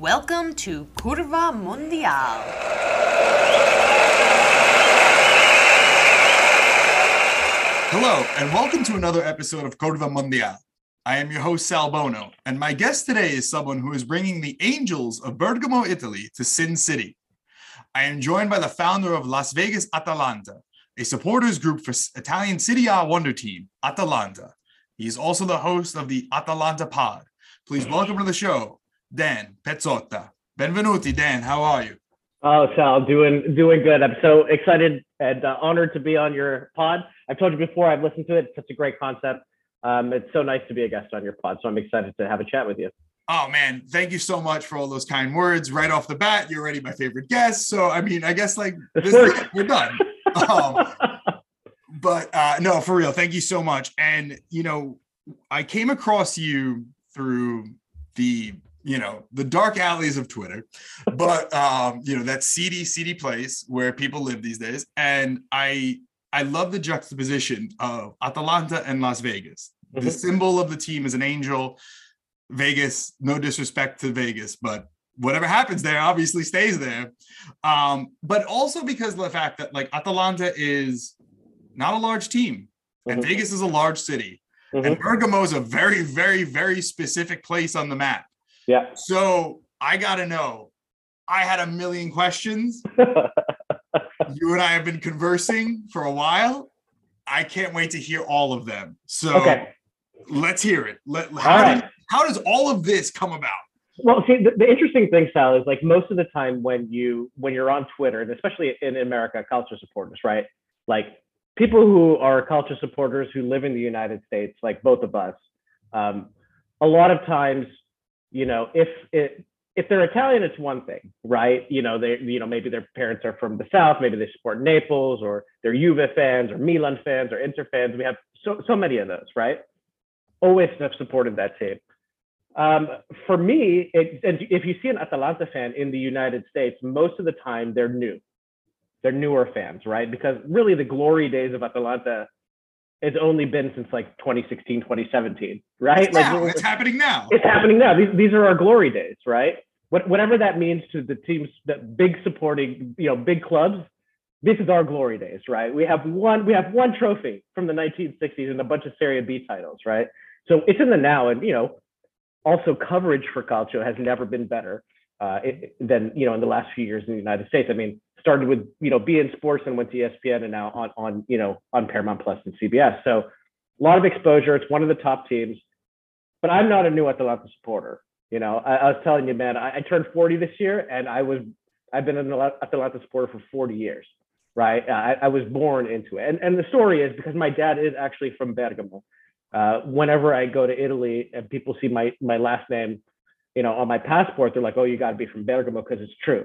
Welcome to Curva Mundial. Hello, and welcome to another episode of Curva Mundial. I am your host, Sal Bono, and my guest today is someone who is bringing the Angels of Bergamo, Italy to Sin City. I am joined by the founder of Las Vegas Atalanta, a supporters group for Italian Serie A wonder team, Atalanta. He is also the host of the Atalanta Pod. Please welcome to the show, Dan Pezzotta. Benvenuti, Dan. How are you? Oh, Sal, doing doing good. I'm so excited and uh, honored to be on your pod. I've told you before, I've listened to it. It's such a great concept. Um, it's so nice to be a guest on your pod. So I'm excited to have a chat with you. Oh man, thank you so much for all those kind words. Right off the bat, you're already my favorite guest. So I mean, I guess like this, we're done. Um, but uh, no, for real, thank you so much. And you know, I came across you through the you know the dark alleys of Twitter, but um, you know that seedy, seedy place where people live these days. And I I love the juxtaposition of Atalanta and Las Vegas. Mm-hmm. The symbol of the team is an angel. Vegas, no disrespect to Vegas, but whatever happens there obviously stays there. Um, but also because of the fact that like Atalanta is not a large team and mm-hmm. Vegas is a large city. Mm-hmm. And Bergamo is a very, very, very specific place on the map. Yeah. So I got to know. I had a million questions. you and I have been conversing for a while. I can't wait to hear all of them. So okay. let's hear it. Let, how, right. did, how does all of this come about? Well, see, the, the, interesting thing, Sal, is like most of the time when you when you're on Twitter, and especially in America, calcio supporters, right? Like people who are calcio supporters who live in the United States, like both of us, um, a lot of times, you know, if it if they're Italian, it's one thing, right? You know, they, you know, maybe their parents are from the South, maybe they support Naples, or they're Juve fans, or Milan fans, or Inter fans. We have so so many of those, right? Always have supported that team. Um, for me, it, if you see an Atalanta fan in the United States, most of the time they're new, they're newer fans, right? Because really, the glory days of Atalanta it's only been since like 2016, 2017, right? It's, like, now, it's happening now. It's happening now. These, these are our glory days, right? What, whatever that means to the teams that big supporting, you know, big clubs, this is our glory days, right? We have one, we have one trophy from the 1960s and a bunch of Serie B titles, right? So it's in the now, and you know, also coverage for Calcio has never been better uh, than you know in the last few years in the United States. I mean, started with you know beIN Sports and went to ESPN and now on on you know on Paramount Plus and CBS. So a lot of exposure. It's one of the top teams, but I'm not a new Atalanta supporter. You know, I, I was telling you, man, I, I, turned 40 this year, and I was I've been an Atalanta supporter for 40 years. Right, I, I was born into it, and and the story is because my dad is actually from Bergamo. Uh, whenever I go to Italy and people see my my last name, you know, on my passport, they're like, "Oh, you got to be from Bergamo," because it's true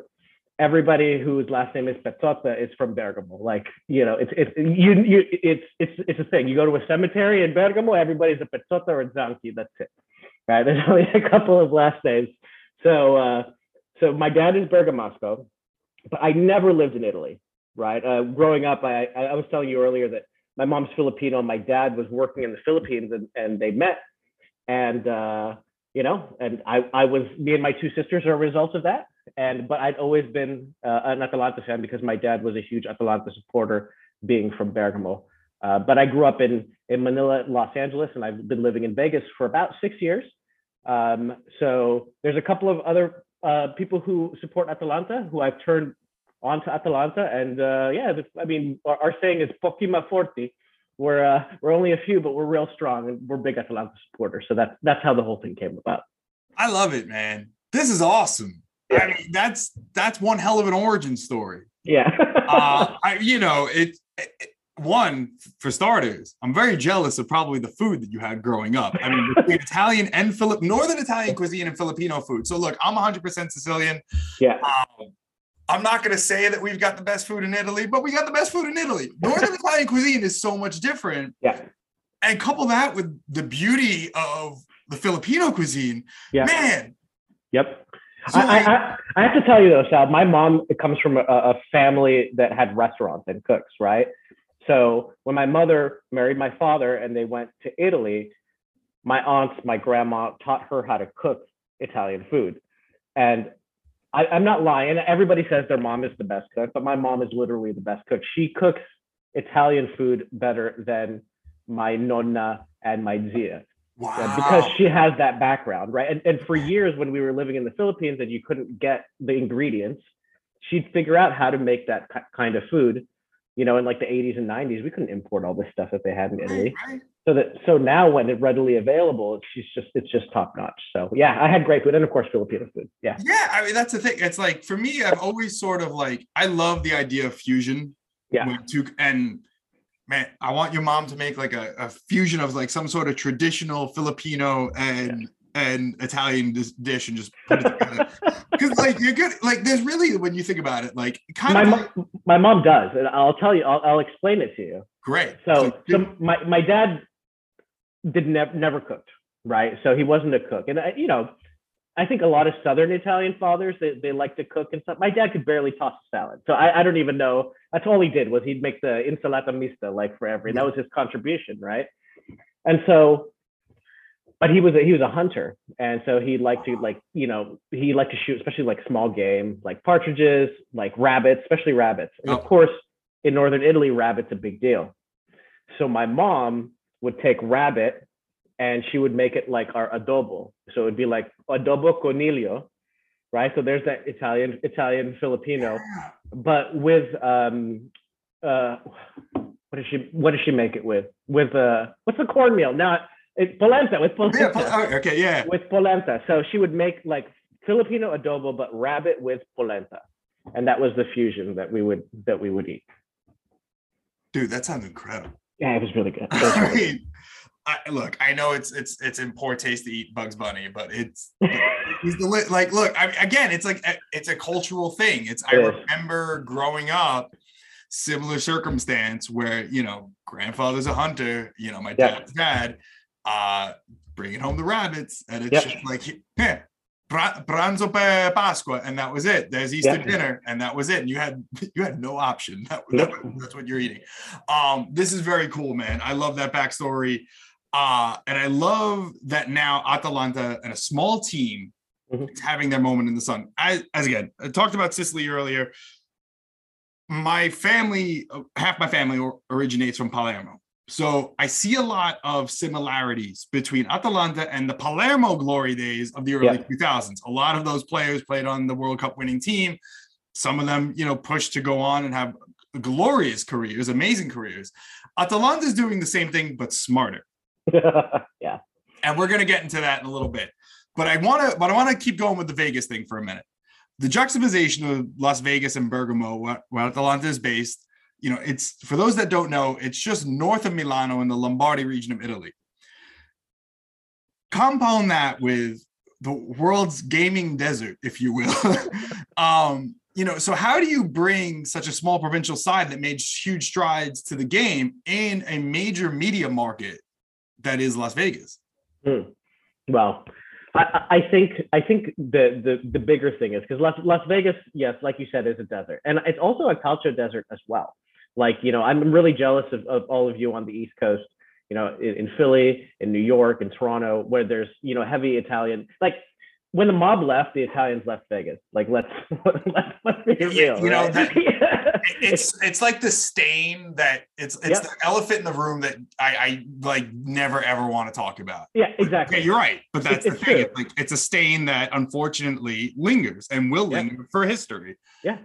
everybody whose last name is Pezzotta is from Bergamo. Like, you know, it's it's you you it's it's it's a thing. You go to a cemetery in Bergamo, everybody's a Pezzotta or a Zanchi. That's it. Right? There's only a couple of last names. So uh, so my dad is Bergamasco, but I never lived in Italy. Right? Uh, growing up, I I was telling you earlier that my mom's Filipino. My dad was working in the Philippines, and and they met, and uh, you know, and I I was me and my two sisters are a result of that and but I'd always been uh, an Atalanta fan because my dad was a huge Atalanta supporter, being from Bergamo. Uh, but I grew up in in Manila, Los Angeles, and I've been living in Vegas for about six years. Um, so there's a couple of other uh, people who support Atalanta who I've turned on to Atalanta, and uh, yeah, I mean our, our, saying is "Pochi ma forti." We're uh, we're only a few, but we're real strong, and we're big Atalanta supporters. So that's that's how the whole thing came about. I love it, man. This is awesome. I mean, that's that's one hell of an origin story. Yeah. uh, I, you know, it, it, one for starters. I'm very jealous of probably the food that you had growing up. I mean, between Italian and Philip Northern Italian cuisine and Filipino food. So look, I'm 100% Sicilian. Yeah. Um, I'm not going to say that we've got the best food in Italy, but we got the best food in Italy. Northern Italian cuisine is so much different. Yeah. And couple that with the beauty of the Filipino cuisine. Yeah. Man. Yep. So I, I, I, have to tell you though, Sal, my mom comes from a, a, family that had restaurants and cooks, right? So when my mother married my father and they went to Italy, my aunts, my grandma taught her how to cook Italian food. and I, I'm not lying. Everybody says their mom is the best cook, but my mom is literally the best cook. She cooks Italian food better than my nonna and my zia. Wow. Yeah, because she has that background, right? And, and for years, when we were living in the Philippines and you couldn't get the ingredients, she'd figure out how to make that kind of food. You know, in like the 80s and 90s, we couldn't import all this stuff that they had in Italy. Right, right. So that so now when it's readily available, she's just it's just top notch. So yeah, I had great food and of course Filipino food. Yeah. Yeah, I mean that's the thing. It's like for me, I've always sort of like I love the idea of fusion. Yeah. two and man, I want your mom to make like a, a fusion of like some sort of traditional Filipino and and Italian dish and just put it together. Because like you're good. Like there's really when you think about it, like kind My of mom, my mom does, and I'll tell you, I'll, I'll explain it to you. great. So, so my, my dad did never never cooked, right? So he wasn't a cook, and I, you know, I think a lot of Southern Italian fathers they, they like to cook and stuff. My dad could barely toss a salad, so I, I don't even know. That's all he did was he'd make the insalata mista like for every. That was his contribution, right? And so, but he was a, he was a hunter, and so he liked to like you know he liked to shoot, especially like small game, like partridges, like rabbits, especially rabbits. And of Oh. course, in northern Italy, rabbit's a big deal. So my mom would take rabbit and she would make it like our adobo. So it'd be like adobo coniglio, right? So there's that Italian Italian Filipino, but with um uh what does she what does she make it with? With uh what's the cornmeal? Now it's polenta with polenta. Yeah, oh, okay, yeah. With polenta. So she would make like Filipino adobo but rabbit with polenta. And that was the fusion that we would that we would eat. Dude, that sounds incredible. Yeah, it was really good. Was I really good. mean, I, look, I know it's it's it's in poor taste to eat Bugs Bunny, but it's he's the li- like look. I again, it's like it's a cultural thing. It's I remember growing up, similar circumstance where you know grandfather's a hunter, you know my dad's dad, uh, bringing home the rabbits, and it's Yep. just like yeah. Pra- Pranzo per Pasqua, and that was it. There's Easter Yeah. dinner, and that was it. And you had you had no option. That, that- that's what you're eating. Um, this is very cool, man. I love that backstory. Uh, and I love that now Atalanta and a small team Mhm. is having their moment in the sun. As, as again, I talked about Sicily earlier. My family, uh, half my family originates from Palermo. So I see a lot of similarities between Atalanta and the Palermo glory days of the early Yeah. 2000s. A lot of those players played on the World Cup winning team. Some of them, you know, pushed to go on and have glorious careers, amazing careers. Atalanta is doing the same thing, but smarter. yeah. And we're going to get into that in a little bit. But I want to, but I want to keep going with the Vegas thing for a minute. The juxtaposition of Las Vegas and Bergamo, where, where Atalanta is based, you know, it's for those that don't know, it's just north of Milano in the Lombardy region of Italy. Compound that with the world's gaming desert, if you will. um, you know, so how do you bring such a small provincial side that made huge strides to the game in a major media market that is Las Vegas? Well, I, I I think I think the the the bigger thing is because Las Las Vegas, yes, like you said, is a desert, and it's also a culture desert as well. Like you know, I'm really jealous of, of all of you on the East Coast. You know, in, in Philly, in New York, in Toronto, where there's you know heavy Italian. Like when the mob left, the Italians left Vegas. Like let's let's, let's be Yeah, real. you know, right? that- Yeah. It's it's like the stain that it's it's Yep. the elephant in the room that I, I like never ever want to talk about. yeah, exactly. Yeah, you're right, but that's It's- the it's thing. true. It's like it's a stain that unfortunately lingers and will Yeah. linger for history. Yeah,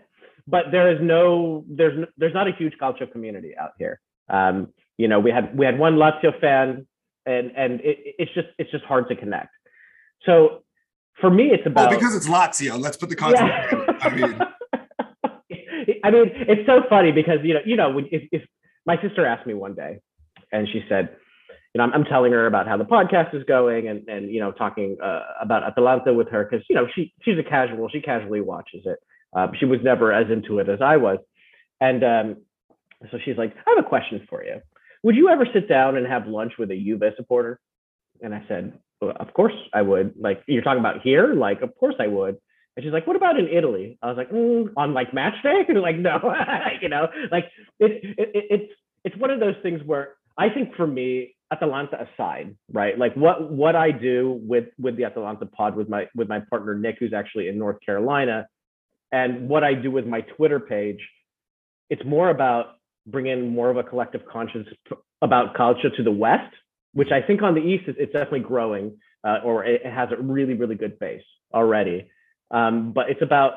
but there is no there's there's not a huge calcio community out here. Um, you know, we had we had one Lazio fan, and and it, it's just it's just hard to connect. So for me, it's Well, about because it's Lazio. Let's put the context. yeah. I mean, I mean, it's so funny because you know, you know, if, if my sister asked me one day, and she said, you know, I'm, I'm telling her about how the podcast is going, and and you know, talking uh, about Atalanta with her because you know she she's a casual, she casually watches it. Uh, she was never as into it as I was, and um, so she's like, I have a question for you. Would you ever sit down and have lunch with a Juve supporter? And I said, well, of course I would. Like you're talking about here, like of course I would. And she's like, "What about in Italy?" I was like, mm, "On like match day?" like, no, you know, like it, it, it, it's it's one of those things where I think for me, Atalanta aside, right? Like what what I do with with the Atalanta pod with my with my partner Nick, who's actually in North Carolina, and what I do with my Twitter page, it's more about bringing more of a collective conscience about calcio to the West, which I think on the East it's definitely growing, uh, or it has a really really good base already. Um, but it's about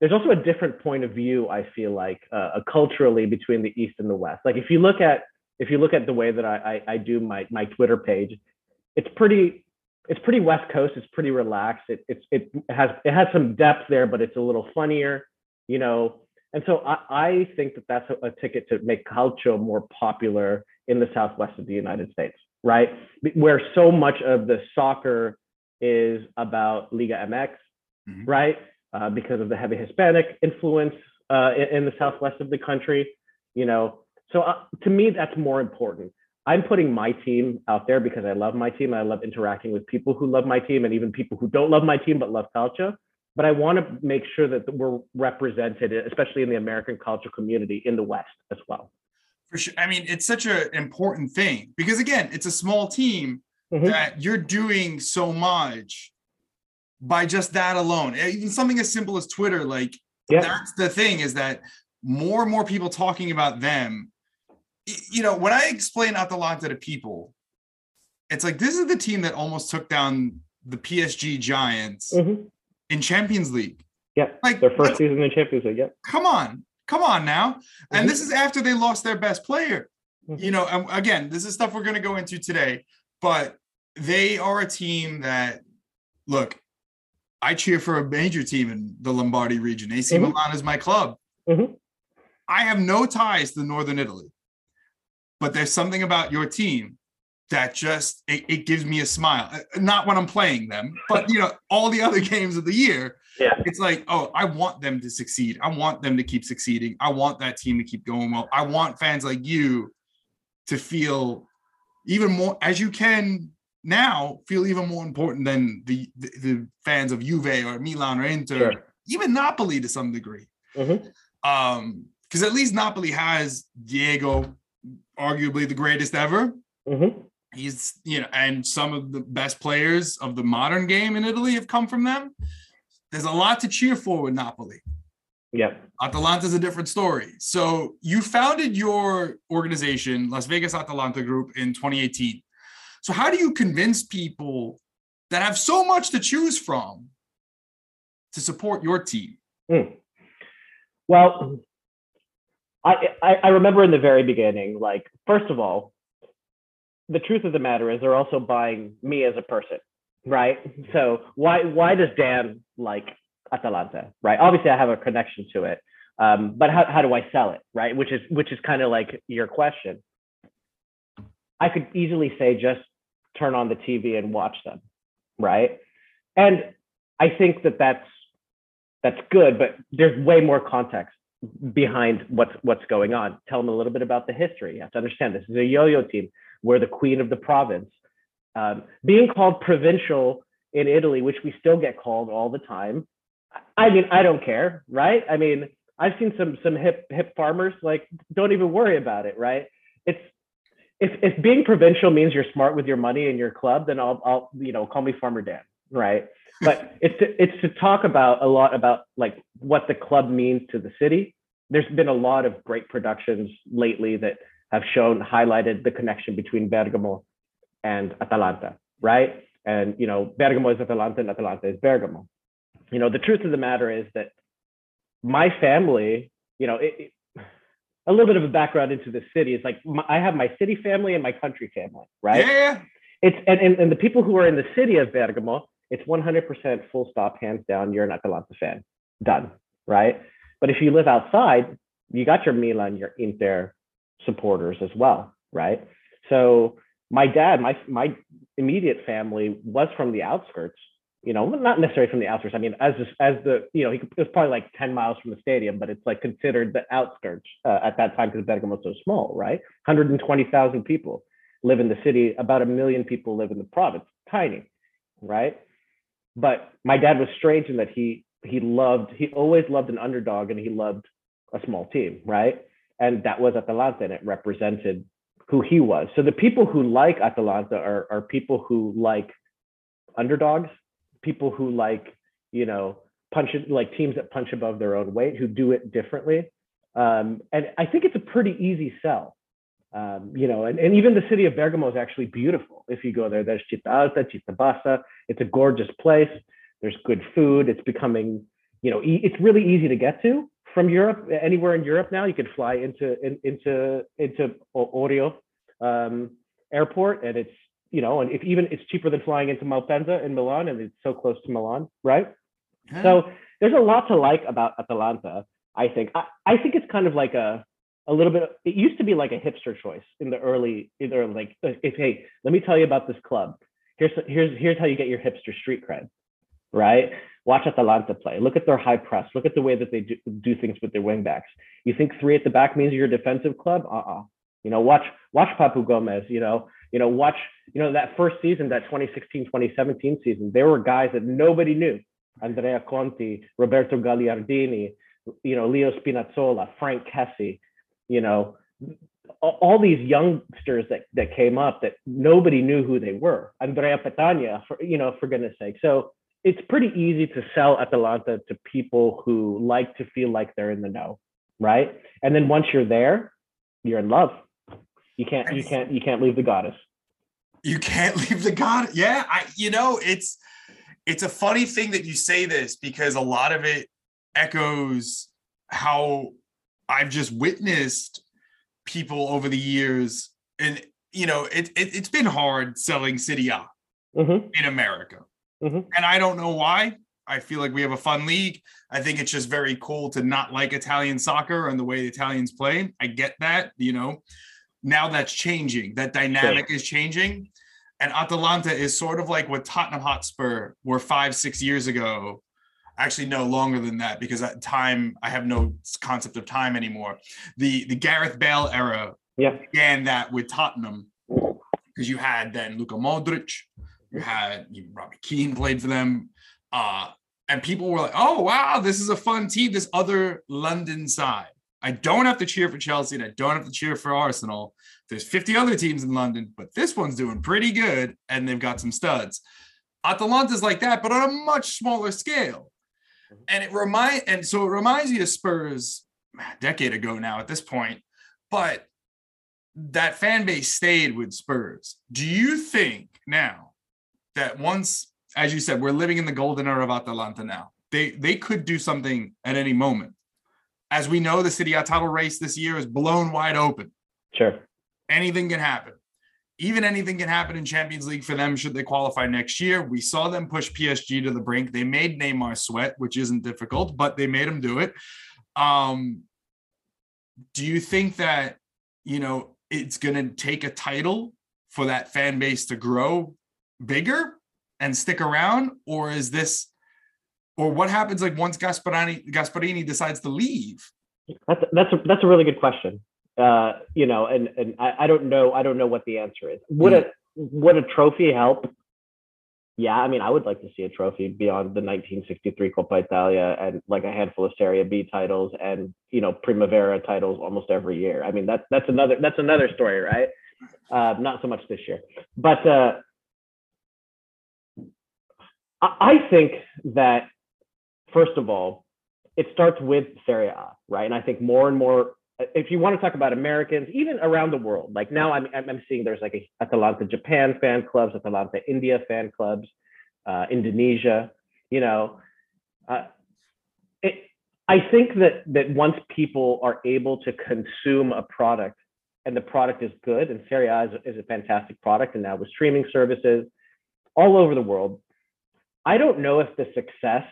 there's also a different point of view i feel like uh, culturally between the east and the west like if you look at if you look at the way that I, I, I do my my Twitter page, it's pretty it's pretty West Coast. It's pretty relaxed. It it's it has it has some depth there, but it's a little funnier, you know. And so I, I think that that's a, a ticket to make calcio more popular in the southwest of the United States, right? Where so much of the soccer is about Liga MX, mm-hmm. right? Uh, because of the heavy Hispanic influence uh, in, in the southwest of the country, you know, so uh, to me, that's more important. I'm putting my team out there because I love my team. I love interacting with people who love my team and even people who don't love my team but love calcio. But I want to make sure that we're represented, especially in the American calcio community in the West as well. For sure. I mean, it's such an important thing because again, it's a small team mm-hmm. that you're doing so much by just that alone. Even something as simple as Twitter, like yeah. that's the thing is that more and more people talking about them you know, when I explain Atalanta to people, it's like this is the team that almost took down the PSG Giants mm-hmm. in Champions League. Yeah, like their first season in Champions League. Yeah, come on, come on now. Mm-hmm. And this is after they lost their best player. Mm-hmm. You know, and again, this is stuff we're going to go into today, but they are a team that look. I cheer for a major team in the Lombardy region. AC mm-hmm. Milan is my club. Mm-hmm. I have no ties to Northern Italy but there's something about your team that just it, it, gives me a smile uh, not when i'm playing them but you know all the other games of the year yeah. it's like oh i want them to succeed i want them to keep succeeding i want that team to keep going well i want fans like you to feel even more as you can now feel even more important than the the, the fans of juve or milan or inter sure. even napoli to some degree mm-hmm. um because at least napoli has diego arguably the greatest ever. Mm-hmm. He's, you know, and some of the best players of the modern game in Italy have come from them. There's a lot to cheer for with Napoli. Yeah. Atalanta's a different story. So you founded your organization, Las Vegas Atalanta Group, in 2018. So how do you convince people that have so much to choose from to support your team? Mm. Well, I, I, remember in the very beginning, like, first of all, the truth of the matter is they're also buying me as a person, right? So why why does Dan like Atalanta, right? Obviously, I have a connection to it, um, but how, how do I sell it, right? Which is which is kind of like your question. I could easily say just turn on the TV and watch them, right? And I think that that's that's good, but there's way more context behind what's what's going on. Tell them a little bit about the history. You have to understand this is a yo-yo team. We're the queen of the province. Um, being called provincial in Italy, which we still get called all the time. I mean, I don't care, right? I mean, I've seen some some hip hip farmers like don't even worry about it, right? It's if if being provincial means you're smart with your money and your club, then I'll I'll you know call me Farmer Dan, right? but it's to, it's to talk about a lot about like what the club means to the city. There's been a lot of great productions lately that have shown highlighted the connection between Bergamo and Atalanta, right? And you know, Bergamo is Atalanta and Atalanta is Bergamo. You know, the truth of the matter is that my family, you know, it, it, a little bit of a background into the city is like my, I have my city family and my country family, right? Yeah. It's and, and, and the people who are in the city of Bergamo, it's 100% full stop, hands down, you're an Atalanta fan. Done, right? But if you live outside, you got your Milan, your Inter supporters as well, right? So my dad, my my immediate family was from the outskirts, you know, not necessarily from the outskirts. I mean, as as the you know, he it was probably like 10 miles from the stadium, but it's like considered the outskirts uh, at that time because Bergamo was so small, right? 120,000 people live in the city, about a million people live in the province, tiny, right? But my dad was strange in that he he loved he always loved an underdog and he loved a small team, right? And that was Atalanta, and it represented who he was. So the people who like Atalanta are, are people who like underdogs, people who like, you know, punch like teams that punch above their own weight, who do it differently. Um, and I think it's a pretty easy sell. Um, you know, and, and even the city of Bergamo is actually beautiful. If you go there, there's Città Alta, Città Bassa. It's a gorgeous place. There's good food. It's becoming, you know, e- it's really easy to get to from Europe. Anywhere in Europe now, you could fly into in, into into Orio um, airport, and it's you know, and if even it's cheaper than flying into Malpensa in Milan, and it's so close to Milan, right? So there's a lot to like about Atalanta. I think. I, I think it's kind of like a a little bit. It used to be like a hipster choice in the early, either like uh, if hey, let me tell you about this club. Here's here's here's how you get your hipster street cred, right? Watch Atalanta play. Look at their high press. Look at the way that they do, do things with their wingbacks. You think three at the back means you're a defensive club? Uh-uh. You know, watch watch Papu Gomez. You know, you know, watch you know that first season, that 2016 2017 season. There were guys that nobody knew. Andrea Conti, Roberto Gagliardini, you know, Leo Spinazzola, Franck Kessié, you know, all these youngsters that, that came up that nobody knew who they were. Andrea Petagna, for, you know, for goodness sake. So it's pretty easy to sell Atalanta to people who like to feel like they're in the know, right? And then once you're there, you're in love. You can't, you can't, you can't leave the goddess. You can't leave the god. Yeah, I, you know, it's, it's a funny thing that you say this because a lot of it echoes how I've just witnessed people over the years, and you know, it, it has been hard selling Serie A mm-hmm. in America, mm-hmm. and I don't know why. I feel like we have a fun league. I think it's just very cool to not like Italian soccer and the way the Italians play. I get that, you know. Now that's changing. That dynamic sure. is changing. And Atalanta is sort of like what Tottenham Hotspur were five, six years ago actually no longer than that because at time I have no concept of time anymore. The the Gareth Bale era yeah. began that with Tottenham because you had then Luka Modric, you had even Robbie Keane played for them, uh, and people were like, "Oh wow, this is a fun team." This other London side. I don't have to cheer for Chelsea and I don't have to cheer for Arsenal. There's 50 other teams in London, but this one's doing pretty good and they've got some studs. Atalanta's like that, but on a much smaller scale. Mm-hmm. and it remind and so it reminds me of Spurs a decade ago now at this point, but that fan base stayed with Spurs. Do you think now that once, as you said, we're living in the golden era of Atalanta now, they they could do something at any moment. As we know, the Serie A title race this year is blown wide open. Sure. Anything can happen even anything can happen in Champions League for them should they qualify next year. We saw them push PSG to the brink. They made Neymar sweat, which isn't difficult, but they made him do it. Um, do you think that you know it's going to take a title for that fan base to grow bigger and stick around, or is this, or what happens like once Gasparini, Gasperini decides to leave? That's that's a, that's a really good question uh, you know, and and I, I don't know I don't know what the answer is. Would mm. a would a trophy help? Yeah, I mean, I would like to see a trophy beyond the 1963 Coppa Italia and like a handful of Serie B titles and you know Primavera titles almost every year. I mean, that's that's another that's another story, right? Uh, not so much this year, but uh, I, I think that first of all, it starts with Serie A, right? And I think more and more if you want to talk about Americans, even around the world, like now I'm, I'm seeing there's like a Atalanta Japan fan clubs, Atalanta India fan clubs, uh, Indonesia, you know, uh, it, I think that that once people are able to consume a product and the product is good, and Serie A is, is a fantastic product, and now with streaming services all over the world, I don't know if the success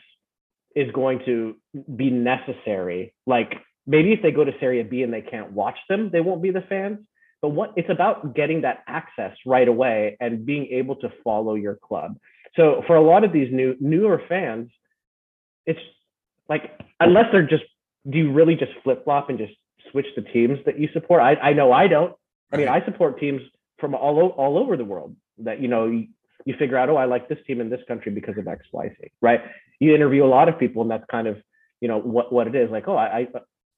is going to be necessary. Like maybe if they go to Serie B and they can't watch them, they won't be the fans. But what it's about getting that access right away and being able to follow your club. So for a lot of these new newer fans, it's like unless they're just do you really just flip flop and just switch the teams that you support? I, I know I don't. I mean, I support teams from all all over the world that you know you, you figure out, oh, I like this team in this country because of X, Y, Z, right? You interview a lot of people, and that's kind of you know what what it is. Like, oh, I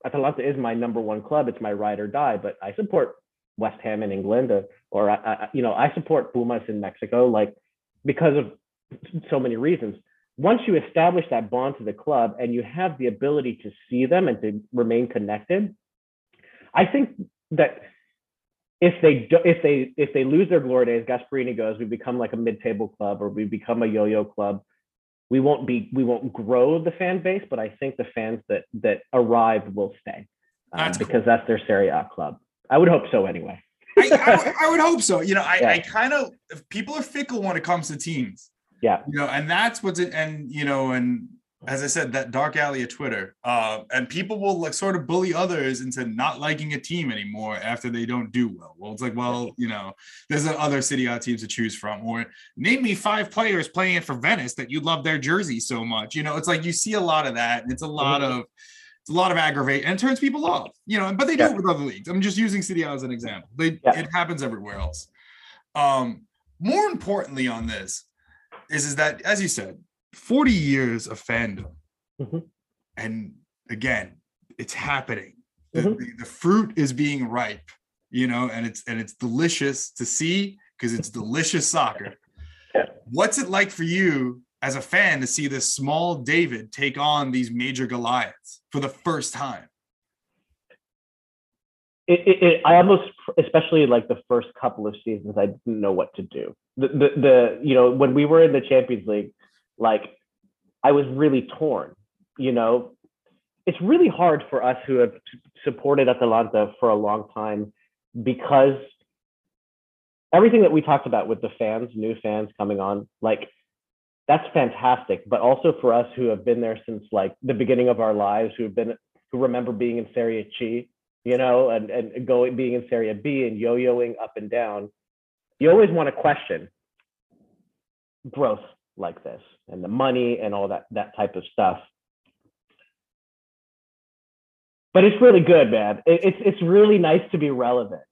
Atalanta is my number one club. It's my ride or die, but I support West Ham in England, uh, or, or I, you know, I support Pumas in Mexico, like because of so many reasons. Once you establish that bond to the club and you have the ability to see them and to remain connected, I think that if they do, if they if they lose their glory days, Gasparini goes, we become like a mid-table club or we become a yo-yo club. We won't be we won't grow the fan base, but I think the fans that that arrive will stay um, that's because cool. that's their Serie A club. I would hope so anyway. I, I, I, would hope so. You know, I, yeah. I kind of people are fickle when it comes to teams. Yeah. You know, and that's what's it. And you know, and as I said, that dark alley of Twitter, uh, and people will like sort of bully others into not liking a team anymore after they don't do well. Well, it's like, well, you know, there's other Serie A teams to choose from, or name me five players playing it for Venice that you love their jersey so much. You know, it's like you see a lot of that, and it's a lot mm-hmm. of it's a lot of aggravate and turns people off. You know, but they do yeah. it with other leagues. I'm just using Serie A as an example. They yeah. it happens everywhere else. Um, more importantly on this is is that as you said 40 years of fandom. Mm-hmm. And again, it's happening. The, mm-hmm. the, the, fruit is being ripe, you know, and it's and it's delicious to see because it's delicious soccer. Yeah. What's it like for you as a fan to see this small David take on these major Goliaths for the first time? It, it, it, I almost, especially like the first couple of seasons, I didn't know what to do. The, the, the, you know, when we were in the Champions League, like I was really torn. You know, it's really hard for us who have supported Atalanta for a long time because everything that we talked about with the fans, new fans coming on, like that's fantastic. But also for us who have been there since like the beginning of our lives, who have been who remember being in Serie C, you know, and and going being in Serie B and yo-yoing up and down, you always want to question growth like this and the money and all that that type of stuff. But it's really good man. It, it's it's really nice to be relevant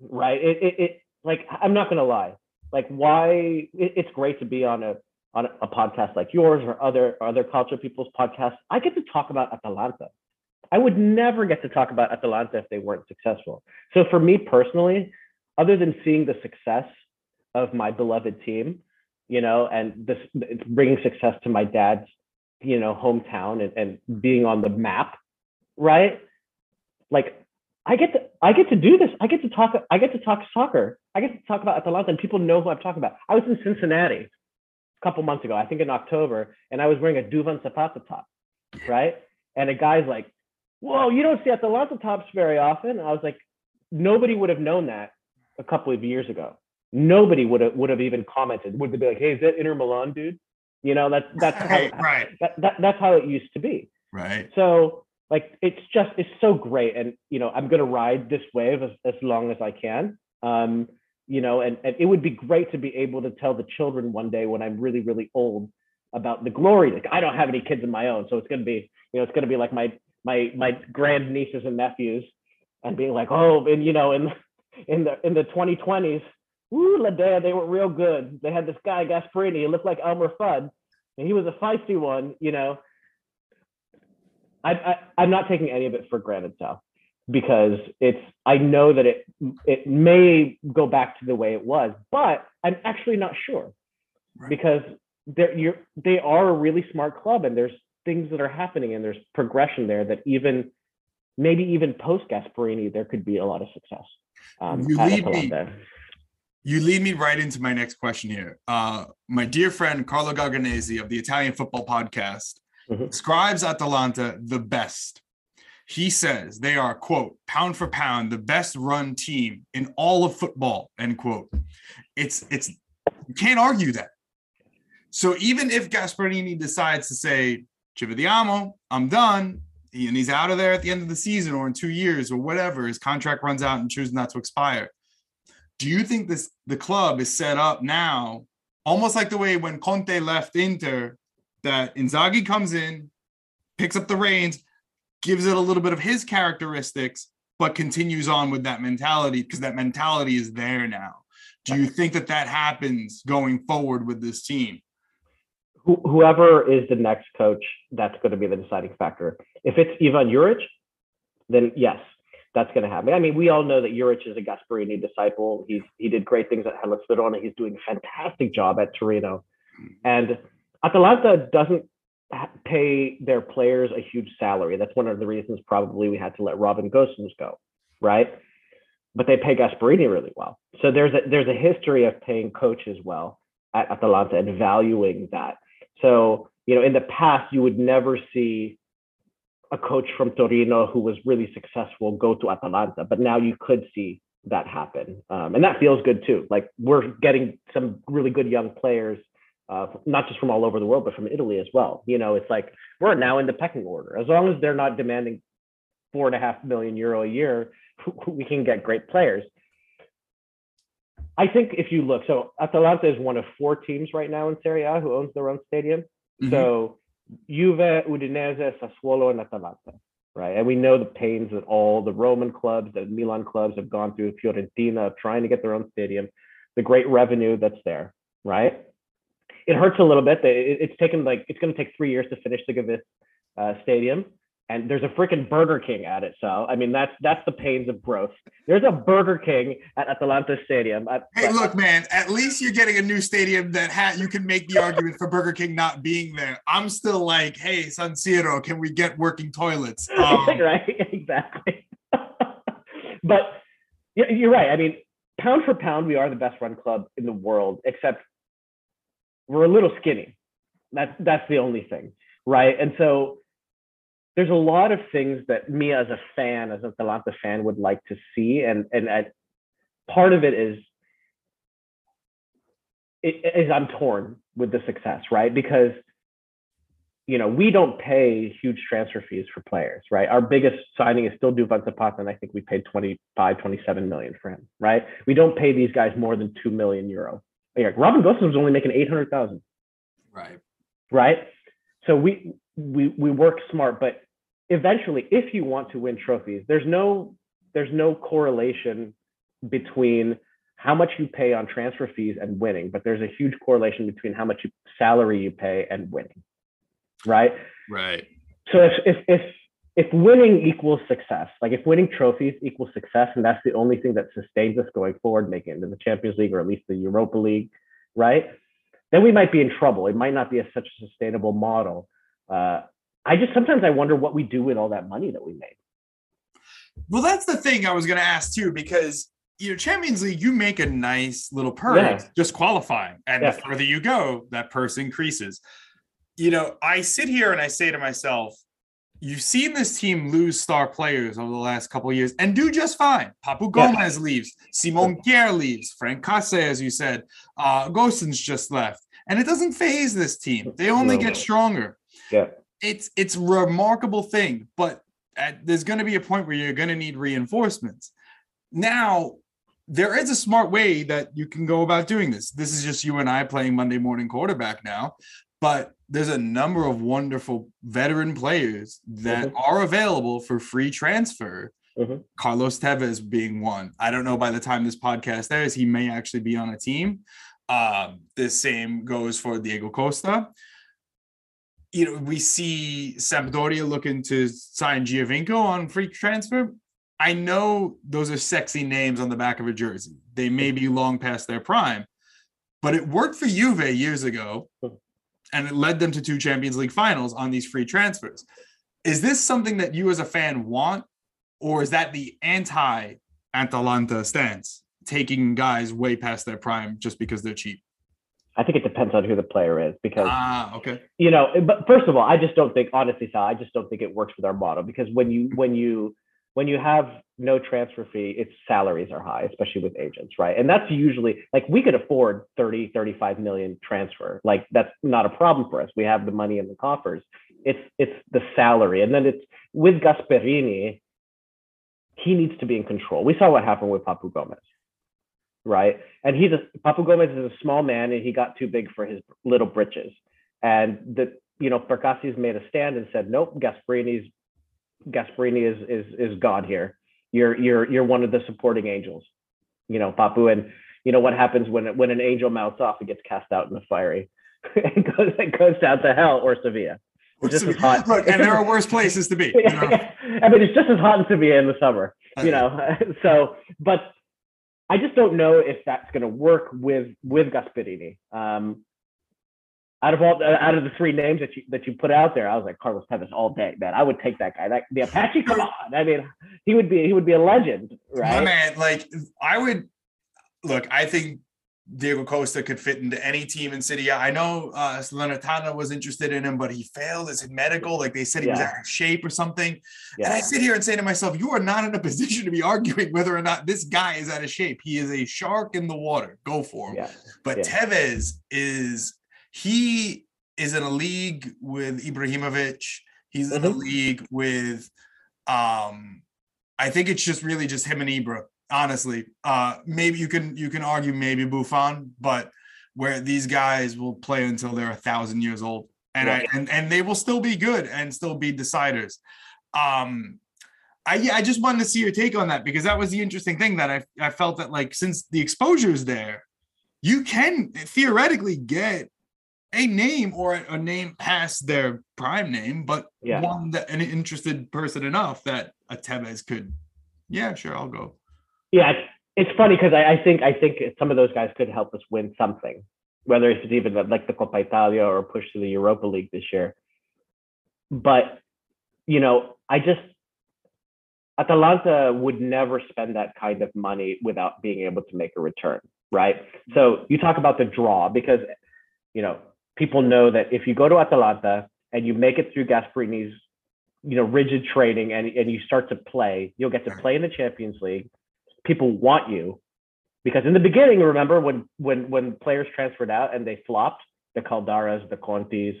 right? It, it, it like i'm not gonna lie. Like why it, it's great to be on a on a, podcast like yours or other other calcio people's podcasts. I get to talk about atalanta. I would never get to talk about atalanta if they weren't successful. So for me personally other than seeing the success of my beloved team you know, and this it's bringing success to my dad's, you know, hometown and, and being on the map, right? Like I get to I get to do this. I get to talk. I get to talk soccer. I get to talk about Atalanta, and people know who I'm talking about. I was in Cincinnati a couple months ago, I think in October, and I was wearing a Duvan Zapata top, right? And a guy's like, "Whoa, you don't see Atalanta tops very often." And I was like, nobody would have known that a couple of years ago nobody would have would have even commented. Would they be like, "Hey, is that Inter Milan dude?" You know, that's that's right, how, right. That, that that's how it used to be. Right. So like it's just it's so great, and you know, I'm gonna ride this wave as, as long as I can. Um, you know, and, and it would be great to be able to tell the children one day when I'm really, really old about the glory. Like I don't have any kids of my own, so it's gonna be, you know, it's gonna be like my my my grand nieces and nephews, and being like, oh, and you know, in in the in the 2020s, Woo, La Dea, they were real good. They had this guy, Gasparini, he looked like Elmer Fudd, and he was a feisty one, you know. I, I, am not taking any of it for granted, Sal, because it's, I know that it, it may go back to the way it was, but I'm actually not sure right. because they're, you're, they are a really smart club and there's things that are happening and there's progression there that even, maybe even post Gasparini there could be a lot of success. Um, you lead me you lead me right into my next question here. Uh, my dear friend Carlo Garganese of the Italian Football Podcast mm-hmm. describes Atalanta the best. He says they are, quote, pound for pound, the best run team in all of football, end quote. It's, it's, you can't argue that. So even if Gasperini decides to say, Ci vediamo, I'm done, and he's out of there at the end of the season or in two years or whatever, his contract runs out and chooses not to expire do you think this the club is set up now almost like the way when Conte left Inter that Inzaghi comes in, picks up the reins, gives it a little bit of his characteristics, but continues on with that mentality because that mentality is there now. Do you think that that happens going forward with this team? Whoever is the next coach, that's going to be the deciding factor. If it's Ivan Juric, then yes. That's going to happen. I mean, we all know that Juric is a Gasparini disciple. He's he did great things at Hellas Verona. He's doing a fantastic job at Torino, mm-hmm. and Atalanta doesn't pay their players a huge salary. That's one of the reasons probably we had to let Robin Gosens go, right? But they pay Gasparini really well. So there's a there's a history of paying coaches well at Atalanta and valuing that. So you know, in the past, you would never see a coach from Torino who was really successful go to Atalanta, but now you could see that happen, um, and that feels good too. Like we're getting some really good young players uh, not just from all over the world, but from Italy as well. You know, it's like we're now in the pecking order. As long as they're not demanding four and a half million euro a year, we can get great players. I think if you look, so Atalanta is one of four teams right now in Serie A who owns their own stadium. Mm-hmm. So Juve, Udinese, Sassuolo, and Atalanta, right? And we know the pains that all the Roman clubs, the Milan clubs have gone through, Fiorentina, trying to get their own stadium, the great revenue that's there, right? it hurts a little bit. It's taken like it's going to take three years to finish the Gewiss uh, Stadium, and there's a freaking Burger King at it. So I mean, that's that's the pains of growth. There's a Burger King at Atalanta Stadium. hey, look, man. At least you're getting a new stadium that ha- you can make the argument for Burger King not being there. I'm still like, hey, San Siro, can we get working toilets? Um, right, exactly. but you're right. I mean, pound for pound, we are the best run club in the world, except we're a little skinny. That's that's the only thing, right? And so there's a lot of things that me as a fan, as a Atalanta fan, would like to see, and and part of it is is I'm torn with the success, right? Because you know we don't pay huge transfer fees for players, right? Our biggest signing is still Duvan Zapata, and I think we paid 25, 27 million for him, right? We don't pay these guys more than two million euro like Robin Gosens was only making eight hundred thousand. Right. Right. So we we we work smart, but eventually, if you want to win trophies, there's no there's no correlation between how much you pay on transfer fees and winning, but there's a huge correlation between how much salary you pay and winning. Right. Right. So if if if if winning equals success, like if winning trophies equals success, and that's the only thing that sustains us going forward, making it into the Champions League or at least the Europa League, right? Then we might be in trouble. It might not be a, such a sustainable model. Uh, I just sometimes I wonder what we do with all that money that we made. Well, that's the thing I was going to ask too, because you know Champions League, you make a nice little purse yeah. just qualifying, and yeah. the further you go, that purse increases. You know, I sit here and I say to myself, you've seen this team lose star players over the last couple years and do just fine. Papu Gomez yeah. leaves, Simon Kjær leaves, Franck Kessié, as you said, uh, Gosens just left, and it doesn't phase this team. They only no. get stronger. Yeah, it's it's a remarkable thing, but at, there's going to be a point where you're going to need reinforcements. Now, there is a smart way that you can go about doing this. This is just you and I playing Monday morning quarterback now, but there's a number of wonderful veteran players that mm-hmm. are available for free transfer. Mm-hmm. Carlos Tevez being one. I don't know by the time this podcast airs, he may actually be on a team. Um, the same goes for Diego Costa. You know, we see Sampdoria looking to sign Giovinco on free transfer. I know those are sexy names on the back of a jersey. They may be long past their prime, but it worked for Juve years ago. And it led them to two Champions League finals on these free transfers. Is this something that you as a fan want, or is that the anti Atalanta stance, taking guys way past their prime just because they're cheap? I think it depends on who the player is because ah, okay. You know, but first of all, I just don't think honestly, Sal, I just don't think it works with our model because when you when you when you have no transfer fee, its salaries are high, especially with agents, right? And that's usually like we could afford 30, 35 million transfer. Like that's not a problem for us. We have the money in the coffers. It's it's the salary. And then it's with Gasperini, he needs to be in control. We saw what happened with Papu Gomez, right? And he's a Papu Gomez is a small man and he got too big for his little britches. And the you know, Percassi's made a stand and said, nope, Gasperini's Gasperini is is is God here. You're you're you're one of the supporting angels, you know, Papu. And you know what happens when when an angel mouths off, it gets cast out in the fiery. it goes it goes down to hell or Sevilla. It's just as hot. Look, and there are worse places to be. You know? I mean, it's just as hot in Sevilla in the summer. you know. so, but I just don't know if that's going to work with with Gasperini. Um, out of all out of the three names that you that you put out there, I was like Carlos Tevez all day, man. I would take that guy. That the Apache, come on. I mean, he would be he would be a legend, right? My man, like I would look. I think Diego Costa could fit into any team in City. I know uh Salernitana was interested in him, but he failed his medical. Like they said, he was out of shape or something. Yeah. And I sit here and say to myself, you are not in a position to be arguing whether or not this guy is out of shape. He is a shark in the water. Go for him. yeah. But Yeah. Tevez is he is in a league with Ibrahimovic. He's in a Mhm. league with um I think it's just really just him and Ibra, honestly. Uh maybe you can you can argue maybe Buffon, but where these guys will play until they're a thousand years old. And I and, and they will still be good and still be deciders. Um I yeah, I just wanted to see your take on that because that was the interesting thing that I I felt that like since the exposure is there, you can theoretically get a name or a, a name past their prime name, but Yeah. one that an interested person enough that a Tevez could, yeah, sure, I'll go. Yeah, it's, funny because I, I think I think some of those guys could help us win something, whether it's even like the Coppa Italia or push to the Europa League this year. But you know, I just Atalanta would never spend that kind of money without being able to make a return, right? So you talk about the draw because you know people know that if you go to Atalanta and you make it through Gasperini's you know rigid training and, and you start to play, you'll get to play in the Champions League people want you. Because in the beginning remember when when when players transferred out and they flopped the caldaras the contis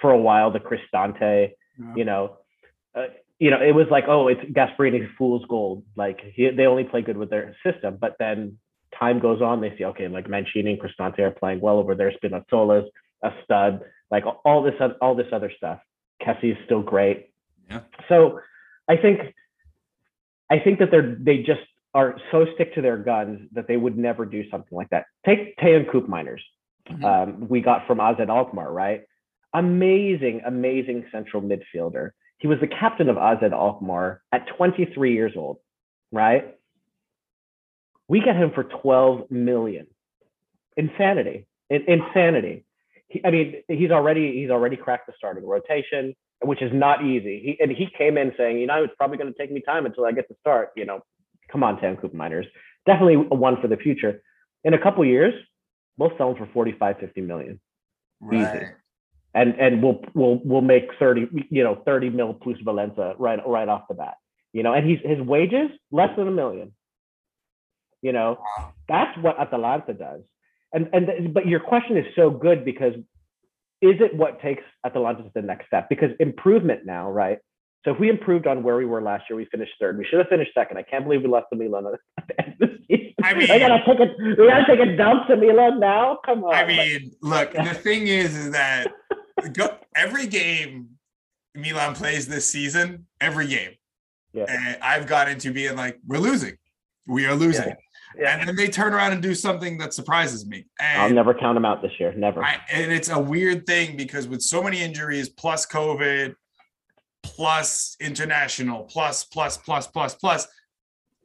for a while the cristante you know uh, you know it was like oh it's Gasperini's fool's gold. Like he, they only play good with their system. But then time goes on they see okay like mancini and cristante are playing well over there spinazzola's a stud like all this all this other stuff. Kessie's still great. Yeah. so i think i think that they're they just are so stick to their guns that they would never do something like that. Take Teun Koopmeiners. Mhm. Um, we got from AZ Alkmaar, right? Amazing, amazing central midfielder. He was the captain of AZ Alkmaar at 23 years old, right? We get him for 12 million. Insanity. In- insanity. He, I mean, he's already he's already cracked the starting rotation, which is not easy. He, and he came in saying, you know, it's probably going to take me time until I get to start. You know, come on, Teun Koopmeiners. Definitely a one for the future. In a couple years, we'll sell him for 45, 50 million. Right. And and we'll we'll we'll make 30, you know, 30 mil plus Valenza right right off the bat. You know, and he's his wages less than a million. You know, that's what Atalanta does. And and but your question is so good because is it what takes Atalanta to the next step? Because improvement now, right? So if we improved on where we were last year, we finished third. We should have finished second. I can't believe we left the Milan at the end of the season. I mean- I gotta take a we gotta take a dump to Milan now. Come on. I mean, look, the thing is, is that go, every game Milan plays this season, every game, yeah, and I've got into being like, we're losing, we are losing, Yeah. Yeah. and then they turn around and do something that surprises me. I'll never count them out this year. Never. I, and it's a weird thing because with so many injuries, plus COVID, plus international, plus plus plus plus plus,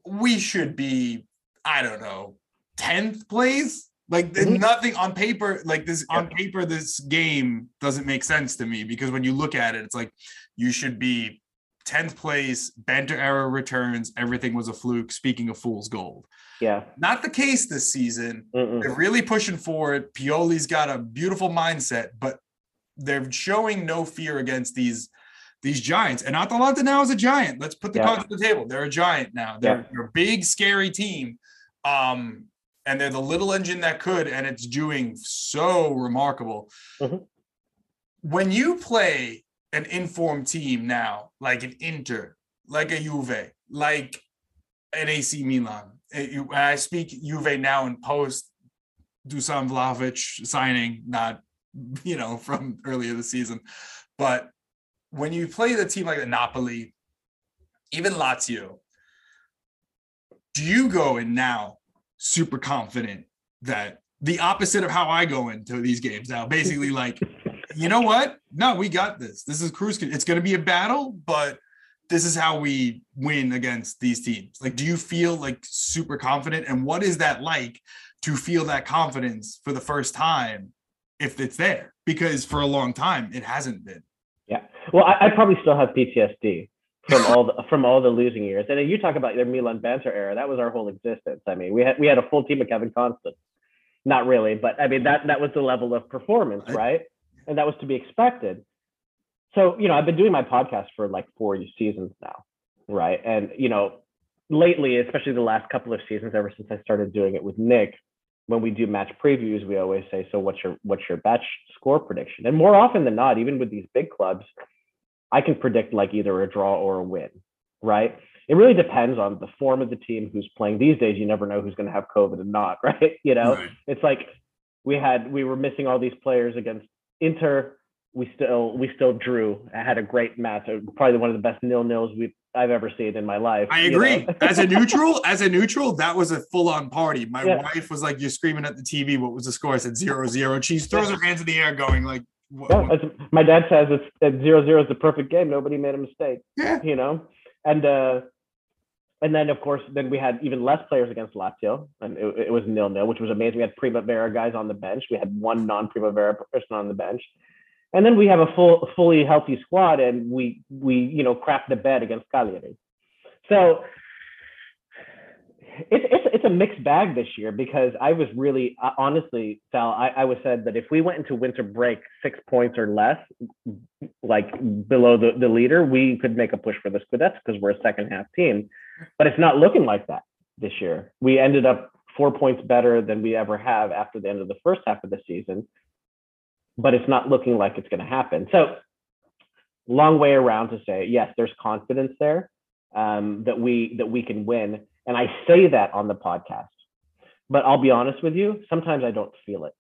we should be, I don't know, tenth place. Like Mhm. nothing on paper, like this on paper, this game doesn't make sense to me because when you look at it, it's like you should be 10th place, banter era returns, everything was a fluke. Speaking of fool's gold. yeah. Not the case this season. Mm-mm. They're really pushing forward. Pioli's got a beautiful mindset, but they're showing no fear against these these giants. And Atalanta now is a giant. Let's put the Yeah. cards on the table. They're a giant now. They're, Yeah. they're a big, scary team. Um, and they're the little engine that could, and it's doing so remarkable. Mhm. When you play an informed team now, like an Inter, like a Juve, like an AC Milan, eh, you- and I speak Juve now in post Dusan Vlahovic signing, not you know from earlier this season, but when you play the team like the Napoli, even Lazio, do you go in now super confident that the opposite of how I go into these games now? Basically, like, you know what? No, we got this. This is cruise. It's going to be a battle, but this is how we win against these teams? Like, do you feel like super confident? And what is that like to feel that confidence for the first time if it's there? Because for a long time, it hasn't been. Well, I, I probably still have PTSD from all the, from all the losing years. And you talk about your Milan banter era. That was our whole existence. I mean, we had we had a full team of Kevin Constant. Not really, but I mean that that was the level of performance, right? And that was to be expected. So, you know, I've been doing my podcast for like four seasons now, right? And you know, lately, especially the last couple of seasons, ever since I started doing it with Nick, when we do match previews, we always say, "So, what's your what's your batch score prediction?" And more often than not, even with these big clubs, I can predict like either a draw or a win, right? It really depends on the form of the team who's playing. These days, you never know who's going to have COVID and not, right? You know, Right. it's like we had we were missing all these players against Inter. We still we still drew. I had a great match, uh, probably one of the best nil nils we I've ever seen in my life. I you know? agree. As a neutral, as a neutral, that was a full-on party. My Yeah. wife was like, "You're screaming at the TV. What was the score?" I said zero zero. She throws her hands in the air, going like, what, Yeah, my dad says it's at zero zero is the perfect game. Nobody made a mistake. Yeah. You know, and uh, and then of course then we had even less players against Lazio, and it, it was nil nil, which was amazing. We had Primavera guys on the bench. We had one non Primavera person on the bench, and then we have a full fully healthy squad, and we we you know crap the bed against Cagliari. So it's it's it's a mixed bag this year because I was really uh, honestly, Sal, I, I was said that if we went into winter break six points or less, like below the, the leader, we could make a push for the Scudetto because we're a second half team. But it's not looking like that this year. We ended up four points better than we ever have after the end of the first half of the season. But it's not looking like it's going to happen. So long way around to say yes, there's confidence there um, that we that we can win. And I say that on the podcast. But I'll be honest with you, sometimes I don't feel it.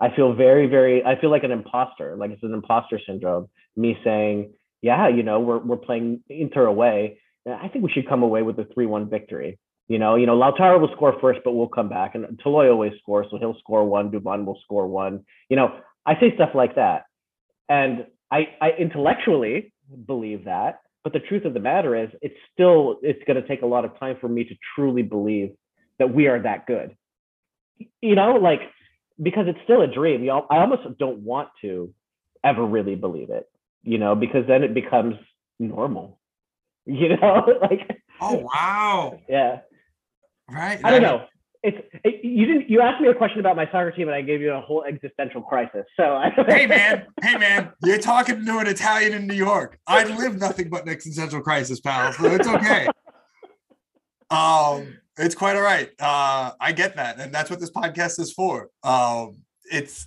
I feel very, very, I feel like an imposter, like it's an imposter syndrome. Me saying, yeah, you know, we're, we're playing Inter away. I think we should come away with a 3 1 victory. You know, you know, Lautaro will score first, but we'll come back. And Toloi always scores, so he'll score one. Duvan will score one. You know, I say stuff like that. And I, I intellectually believe that. But the truth of the matter is, it's still it's going to take a lot of time for me to truly believe that we are that good. You know, like because it's still a dream. You know, I almost don't want to ever really believe it. You know, because then it becomes normal. You know, like Oh wow! yeah. Right. I don't know. It's it, you didn't you asked me a question about my soccer team and I gave you a whole existential crisis. So I, Hey man, hey man, you're talking to an Italian in New York. I live nothing but an existential crisis, pal. So it's okay. Um, it's quite all right. Uh, I get that, and that's what this podcast is for. Um, it's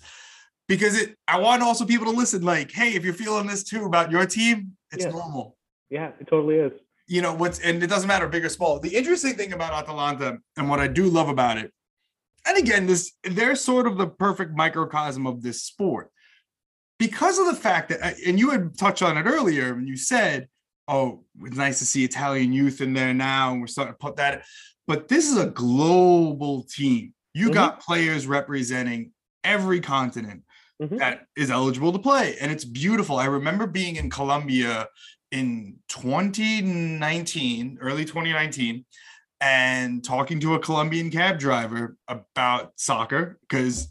because it. I want also people to listen. Like, hey, if you're feeling this too about your team, it's Yeah. normal. yeah, it totally is. You know what's and it doesn't matter big or small the interesting thing about atalanta and what i do love about it and again this they're sort of the perfect microcosm of this sport because of the fact that and you had touched on it earlier when you said oh it's nice to see italian youth in there now and we're starting to put that but this is a global team you Mhm. got players representing every continent Mhm. that is eligible to play and it's beautiful i remember being in colombia in 2019, early 2019, and talking to a Colombian cab driver about soccer because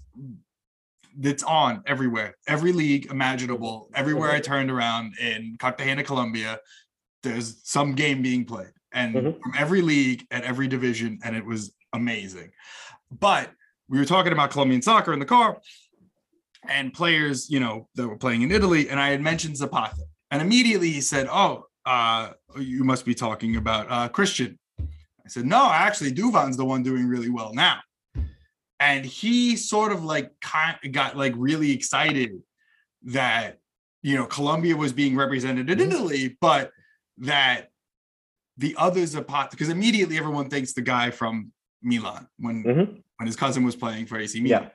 it's on everywhere, every league imaginable. Everywhere I turned around in Cartagena, Colombia, there's some game being played, and Mhm. from every league at every division, and it was amazing. But we were talking about Colombian soccer in the car, and players, you know, that were playing in Italy, and I had mentioned Zapata. And immediately he said, Oh, uh, you must be talking about uh, Christian. I said, No, actually, Duvan's the one doing really well now. And he sort of like got like really excited that, you know, Colombia was being represented in Mhm. Italy, but that the other Zapata, because immediately everyone thinks the guy from Milan when, Mhm. when his cousin was playing for AC Milan. Yeah.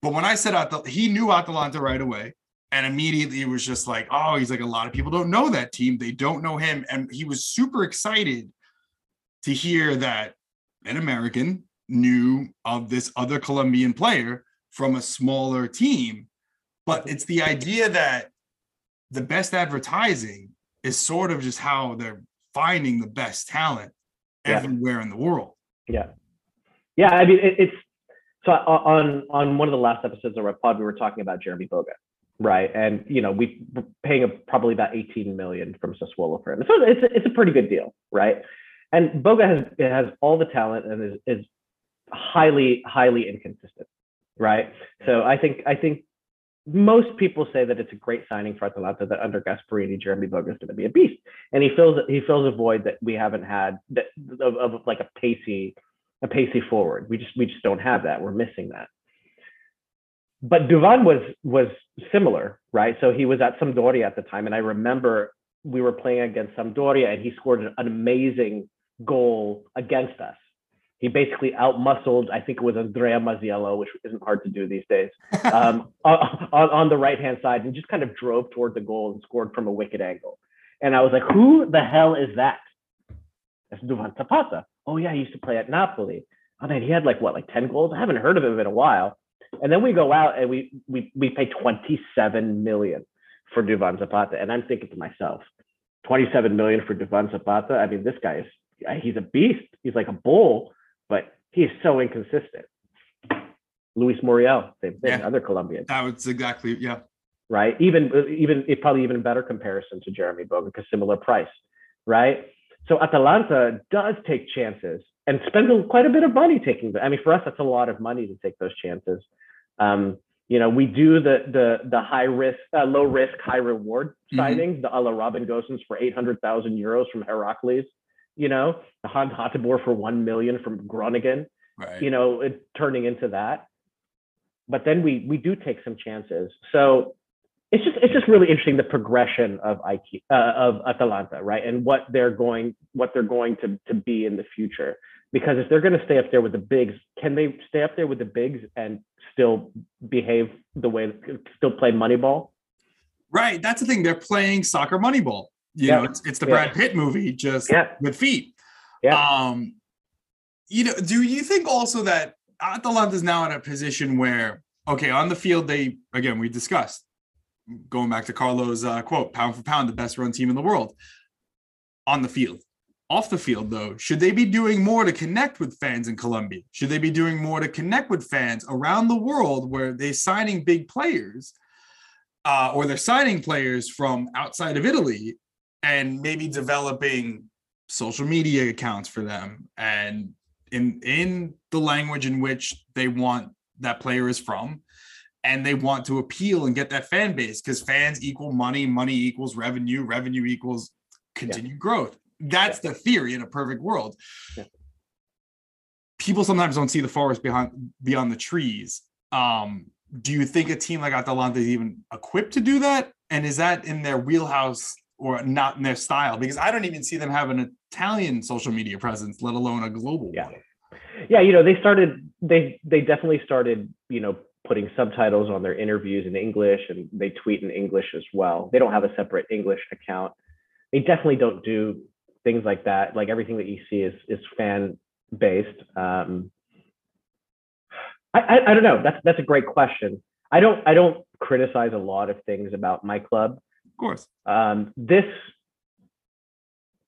But when I said Atal- he knew Atalanta right away, and immediately it was just like, oh, he's like a lot of people don't know that team. They don't know him, and he was super excited to hear that an American knew of this other Colombian player from a smaller team. But it's the idea that the best advertising is sort of just how they're finding the best talent Yeah. everywhere in the world. Yeah, yeah. I mean, it, it's so on on one of the last episodes of our pod, we were talking about Jeremie Boga, right? And you know, we were paying a, probably about 18 million from Sassuolo for him. So it's it's a pretty good deal, right? And Boga has has all the talent and is, is highly highly inconsistent, right? So I think I think most people say that it's a great signing for Atalanta that under Gasperini, Jeremie Boga is going to be a beast, and he fills he fills a void that we haven't had that of, of like a pacey a pacey forward. We just we just don't have that. We're missing that. But Duvan was was similar, right? So he was at Sampdoria at the time, and I remember we were playing against Sampdoria, and he scored an amazing goal against us. He basically outmuscled, I think it was Andrea Masiello, which isn't hard to do these days, um, on, on the right hand side, and just kind of drove toward the goal and scored from a wicked angle. And I was like, who the hell is that? That's Duvan Zapata. Oh yeah, he used to play at Napoli. Oh man, he had like what, like 10 goals? I haven't heard of him in a while. And then we go out and we we we pay 27 million for Duvan Zapata. And I'm thinking to myself, 27 million for Duvan Zapata. I mean, this guy is he's a beast. He's like a bull, but he's so inconsistent. Luis Muriel, same thing, Yeah. other Colombian, That was exactly yeah. right? Even even it probably even better comparison to Jeremie Boga because similar price, right? So Atalanta does take chances and spends a- quite a bit of money taking them. I mean, for us, that's a lot of money to take those chances. Um, you know, we do the the the high risk, uh, low risk, high reward signings, the a la Robin Gosens for eight hundred thousand euros from Heracles. You know, the Han Hateboer for one million from Groningen Right. you know, it turning into that. But then we we do take some chances. So it's just it's just really interesting the progression of IQ uh, of Atalanta, right? And what they're going what they're going to to be in the future. Because if they're going to stay up there with the bigs, can they stay up there with the bigs and still behave the way still play Moneyball? Right. That's the thing. They're playing soccer moneyball. You Yeah. know, it's, it's the Yeah. Brad Pitt movie, just Yeah. with feet. Yeah. Um, you know, do you think also that Atalanta is now in a position where, okay, on the field, they again we discussed going back to Carlos' uh, quote, pound for pound, the best run team in the world. On the field, off the field, though, should they be doing more to connect with fans in Colombia? Should they be doing more to connect with fans around the world where they're signing big players? uh, or they're signing players from outside of Italy and maybe developing social media accounts for them and in in the language in which they want that player is from and they want to appeal and get that fan base because fans equal money money equals revenue revenue equals continued growth that's the theory in a perfect world Yeah. people sometimes don't see the forest behind beyond the trees um do you think a team like Atalanta is even equipped to do that? And is that in their wheelhouse or not in their style? Because I don't even see them have an Italian social media presence, let alone a global Yeah. one. yeah you know they started they they definitely started you know putting subtitles on their interviews in english and they tweet in english as well. They don't have a separate english account. They definitely don't do things like that. Like everything that you see is is fan based um I, I i don't know. That's that's a great question. I don't i don't criticize a lot of things about my club. Of course. um, this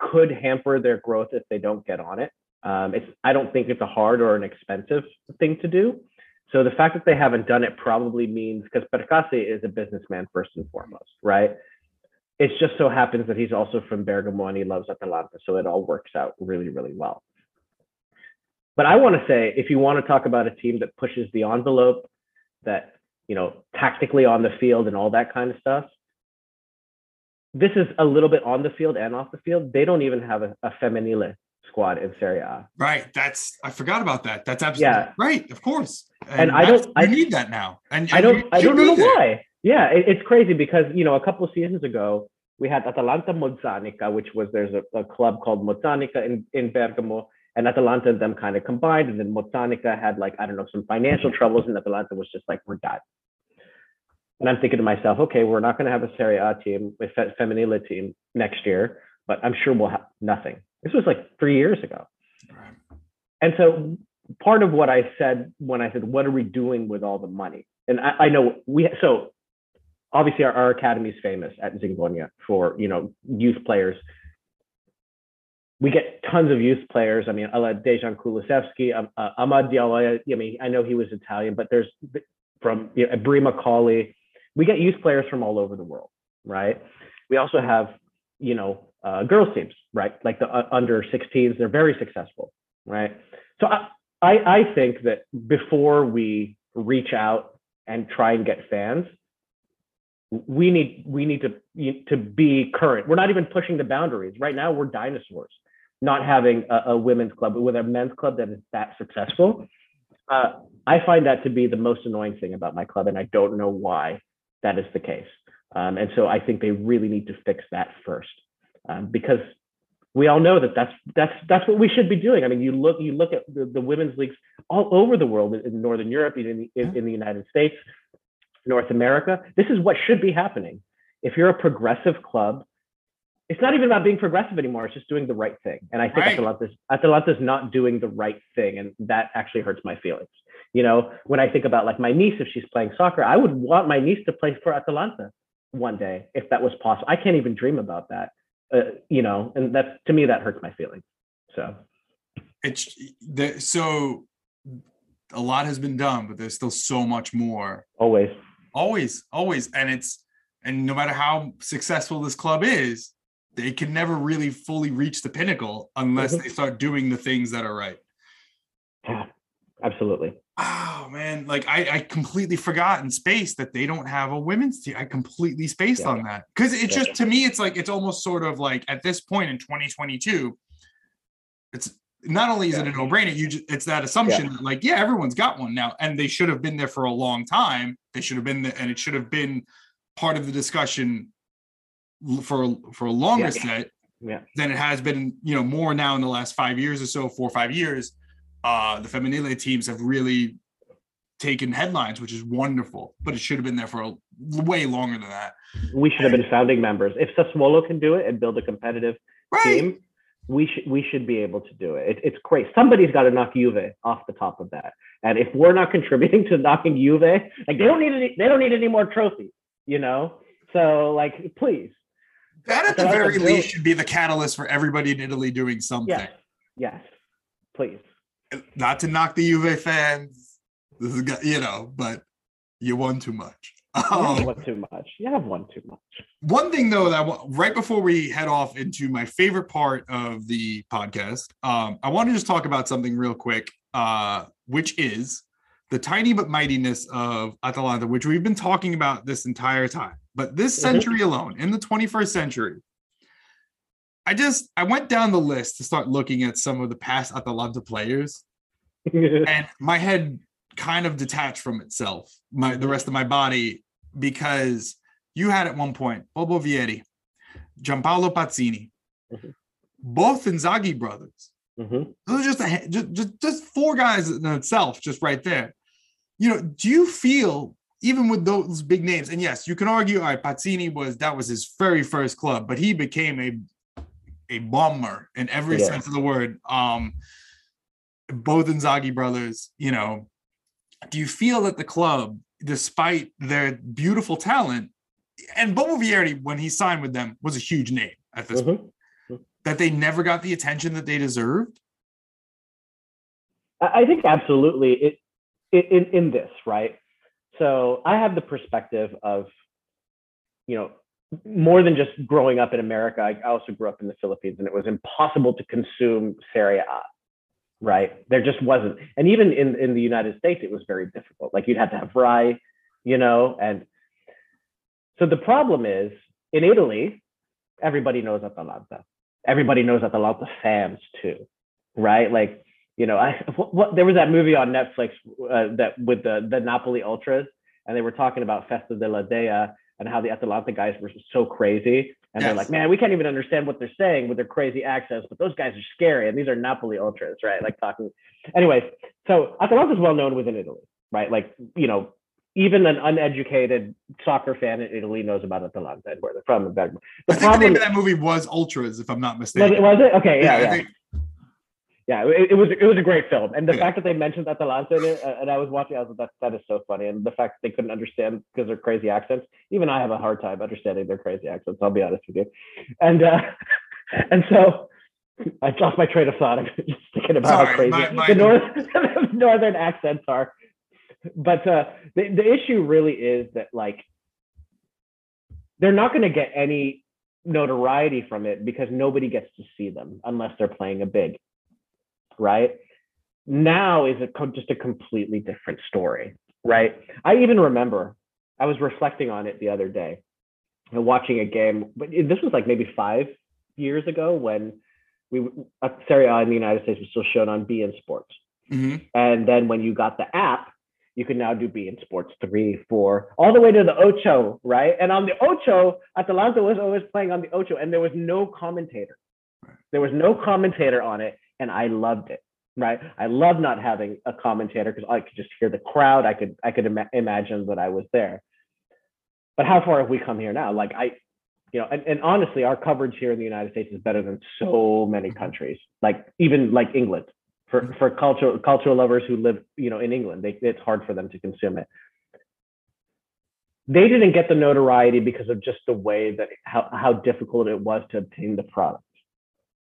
could hamper their growth if they don't get on it. Um, it's I don't think it's a hard or an expensive thing to do. So the fact that they haven't done it probably means because Percassi is a businessman first and foremost, right? It just so happens that he's also from Bergamo and he loves Atalanta, so it all works out really, really well. But I want to say, if you want to talk about a team that pushes the envelope, that you know, tactically on the field and all that kind of stuff, this is a little bit on the field and off the field. They don't even have a, a femminile squad in Serie A. Right. That's I forgot about that. That's absolutely Yeah. right. Of course. And I don't- I- need that now. And I don't I don't know there. why. Yeah, it, it's crazy because you know a couple of seasons ago we had Atalanta Mozzanica, which was there's a, a club called Mozzanica in, in Bergamo, and Atalanta and them kind of combined, and then Mozzanica had like I don't know some financial troubles, and Atalanta was just like we're done. And I'm thinking to myself, okay, we're not going to have a Serie A team, a Fe- Femminile team next year, but I'm sure we'll have nothing. This was like three years ago. Right. And so part of what I said when I said, what are we doing with all the money? And I, I know we, so obviously our, our academy is famous at Zingonia for you know youth players. We get tons of youth players. I mean, Dejan Kulusevski, um, uh, Amad Diallo. I mean, I know he was Italian, but there's from you know, Bree McCauley. We get youth players from all over the world, right? We also have, you know, uh, girls teams, right? Like the uh, under 16s, they're very successful, right? So I, I, I think that before we reach out and try and get fans, we need we need to to be current. We're not even pushing the boundaries right now. We're dinosaurs. Not having a, a women's club with a men's club that is that successful, uh, I find that to be the most annoying thing about my club, and I don't know why that is the case. Um, and so I think they really need to fix that first, um, because we all know that that's that's that's what we should be doing. I mean, you look you look at the, the women's leagues all over the world in Northern Europe, in, in, in the United States, North America. This is what should be happening. If you're a progressive club, it's not even about being progressive anymore. It's just doing the right thing. And I think right. Atalanta's Atalanta's not doing the right thing, and that actually hurts my feelings. You know, when I think about like my niece, if she's playing soccer, I would want my niece to play for Atalanta one day if that was possible. I can't even dream about that. Uh, you know, and that's to me that hurts my feelings. So it's the, so a lot has been done, but there's still so much more. Always, always, always, and it's and no matter how successful this club is, they can never really fully reach the pinnacle unless mm-hmm. they start doing the things that are right. Yeah, absolutely. Oh man, like I, I completely forgot in space that they don't have a women's team. I completely spaced yeah. on that because it's yeah. just to me, it's like it's almost sort of like at this point in 2022, it's not only is yeah. it a no-brainer, you just it's that assumption that like yeah, everyone's got one now, and they should have been there for a long time. They should have been there, and it should have been part of the discussion for for a longer set yeah. than it has been. You know, more now in the last five years or so, four or five years uh, the Femminile teams have really taken headlines, which is wonderful, but it should have been there for a, way longer than that. We should have been founding members. If Sassuolo can do it and build a competitive right. team, we should we should be able to do it. it. It's great. Somebody's got to knock Juve off the top of that. And if we're not contributing to knocking Juve, like they don't need any, they don't need any more trophies, you know. So like, please. That at the very least should be the catalyst for everybody in Italy doing something. Yes. Yes. Please not to knock the Juve fans, this is you know, but you won too much. Um, you won too much. You have won too much. One thing though that I, right before we head off into my favorite part of the podcast, um, I want to just talk about something real quick, uh, which is the tiny but mightiness of Atalanta, which we've been talking about this entire time. But this mm-hmm. century alone, in the 21st century, I just I went down the list to start looking at some of the past Atalanta players, and my head kind of detached from itself, my the rest of my body, because you had at one point Bobo Vieri, Giampaolo Pazzini, mm-hmm. both Inzaghi brothers. Mm-hmm. Those are just a just, just just four guys in itself, just right there. You know, do you feel even with those big names, and yes, you can argue, all right, Pazzini was that was his very first club, but he became a a bomber in every yeah. sense of the word. Um, both Inzaghi brothers, you know, do you feel that the club, despite their beautiful talent, and Bobo Vieri, when he signed with them, was a huge name at this mm-hmm. point, that they never got the attention that they deserved? I think absolutely. It, it in, in this, right? So I have the perspective of, you know, more than just growing up in America, I also grew up in the Philippines and it was impossible to consume Serie A, right? There just wasn't. And even in, in the United States, it was very difficult. Like you'd have to have Rai, you know, and so the problem is in Italy, everybody knows Atalanta. Everybody knows Atalanta fans too, right? Like, you know, I what, what there was that movie on Netflix uh, that with the the Napoli Ultras, and they were talking about Festa della Dea, and how the Atalanta guys were so crazy. And yes. they're like, man, we can't even understand what they're saying with their crazy accents, but those guys are scary. And these are Napoli ultras, right? Like talking. Anyways, so Atalanta is well known within Italy, right? Like, you know, even an uneducated soccer fan in Italy knows about Atalanta and where they're from. The I think the name of that movie was Ultras, if I'm not mistaken. Was it? Was it? Okay, yeah, yeah. Yeah. Yeah, it, it was it was a great film, and the Yeah. fact that they mentioned Atalanta in it, uh, and I was watching, I was like, that that is so funny, and the fact they couldn't understand because they're crazy accents. Even I have a hard time understanding their crazy accents. I'll be honest with you, and uh, and so I lost my train of thought. I'm just thinking about how crazy my- my- the north, northern accents are. But uh, the the issue really is that like they're not going to get any notoriety from it because nobody gets to see them unless they're playing a big, right? Now is a just a completely different story, right? I even remember I was reflecting on it the other day and watching a game, but this was like maybe five years ago when we uh, Serie A in the United States was still shown on B beIN Sports. Mhm. And then when you got the app, you can now do beIN Sports three, four, all the way to the Ocho, right? And on the Ocho, Atalanta was always playing on the Ocho, and there was no commentator. There was no commentator on it, and I loved it, right? I love not having a commentator because I could just hear the crowd. I could I could ima- imagine that I was there. But how far have we come here now? Like I, you know, and, and honestly, our coverage here in the United States is better than so many mm-hmm. countries, like even like England for mm-hmm. for cultural cultural lovers who live you know in England they, it's hard for them to consume it they didn't get the notoriety because of just the way that how, how difficult it was to obtain the product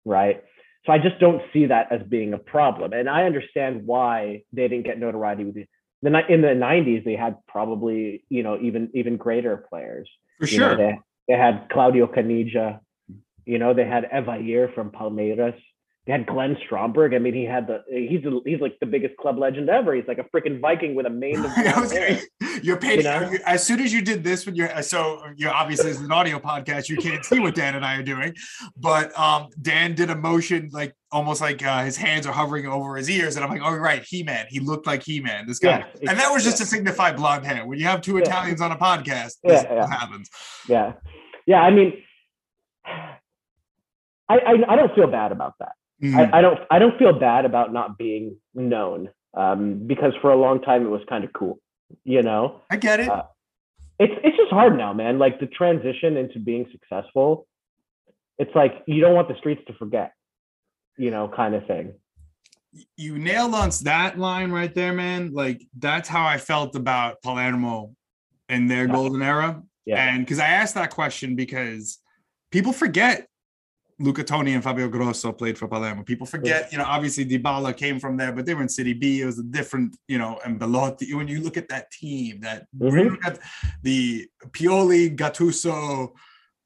right so I just don't see that as being a problem and I understand why they didn't get notoriety with the in the 90s they had probably you know even even greater players For you know, sure. they, they had Claudio Caniggia. You know, they had Evair from Palmeiras. They had Glenn Stromberg. I mean, he had the he's a, he's like the biggest club legend ever. He's like a freaking Viking with a mane of I blonde was hair. gonna- you're paid You know? as soon as you did this when you're so you're obviously as an audio podcast you can't see what Dan and I are doing but um Dan did a motion like almost like uh, his hands are hovering over his ears and I'm like oh right He-Man he looked like He-Man this guy Yeah, and that was just yeah. to signify blonde hair when you have two Yeah. Italians on a podcast Yeah, this yeah. happens Yeah, yeah. I mean, I I, I don't feel bad about that. Mhm. I, I don't I don't feel bad about not being known um, because for a long time it was kind of cool. You know, I get it uh, it's it's just hard now, man. Like the transition into being successful, it's like you don't want the streets to forget, you know, kind of thing. you nailed on that line right there, man. Like that's how I felt about Palermo in their Yeah. golden era. Yeah. And because I asked that question because people forget Luca Toni and Fabio Grosso played for Palermo. People forget, you know, obviously Dybala came from there, but they were in Serie B. It was a different, you know, and Belotti. When you look at that team, that Mhm. at the Pioli, Gattuso,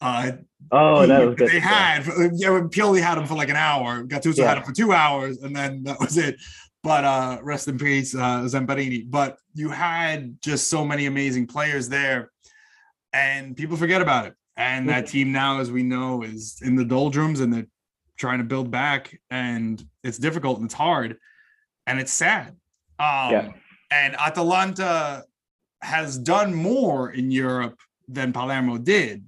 uh, Oh, that was good. they had. Yeah, when Pioli had him for like an hour. Gattuso Yeah. had him for two hours, and then that was it. But uh, rest in peace, uh, Zamparini. But you had just so many amazing players there, and people forget about it. And that team now, as we know, is in the doldrums, and they're trying to build back, and it's difficult and it's hard, and it's sad. Um, Yeah. And Atalanta has done more in Europe than Palermo did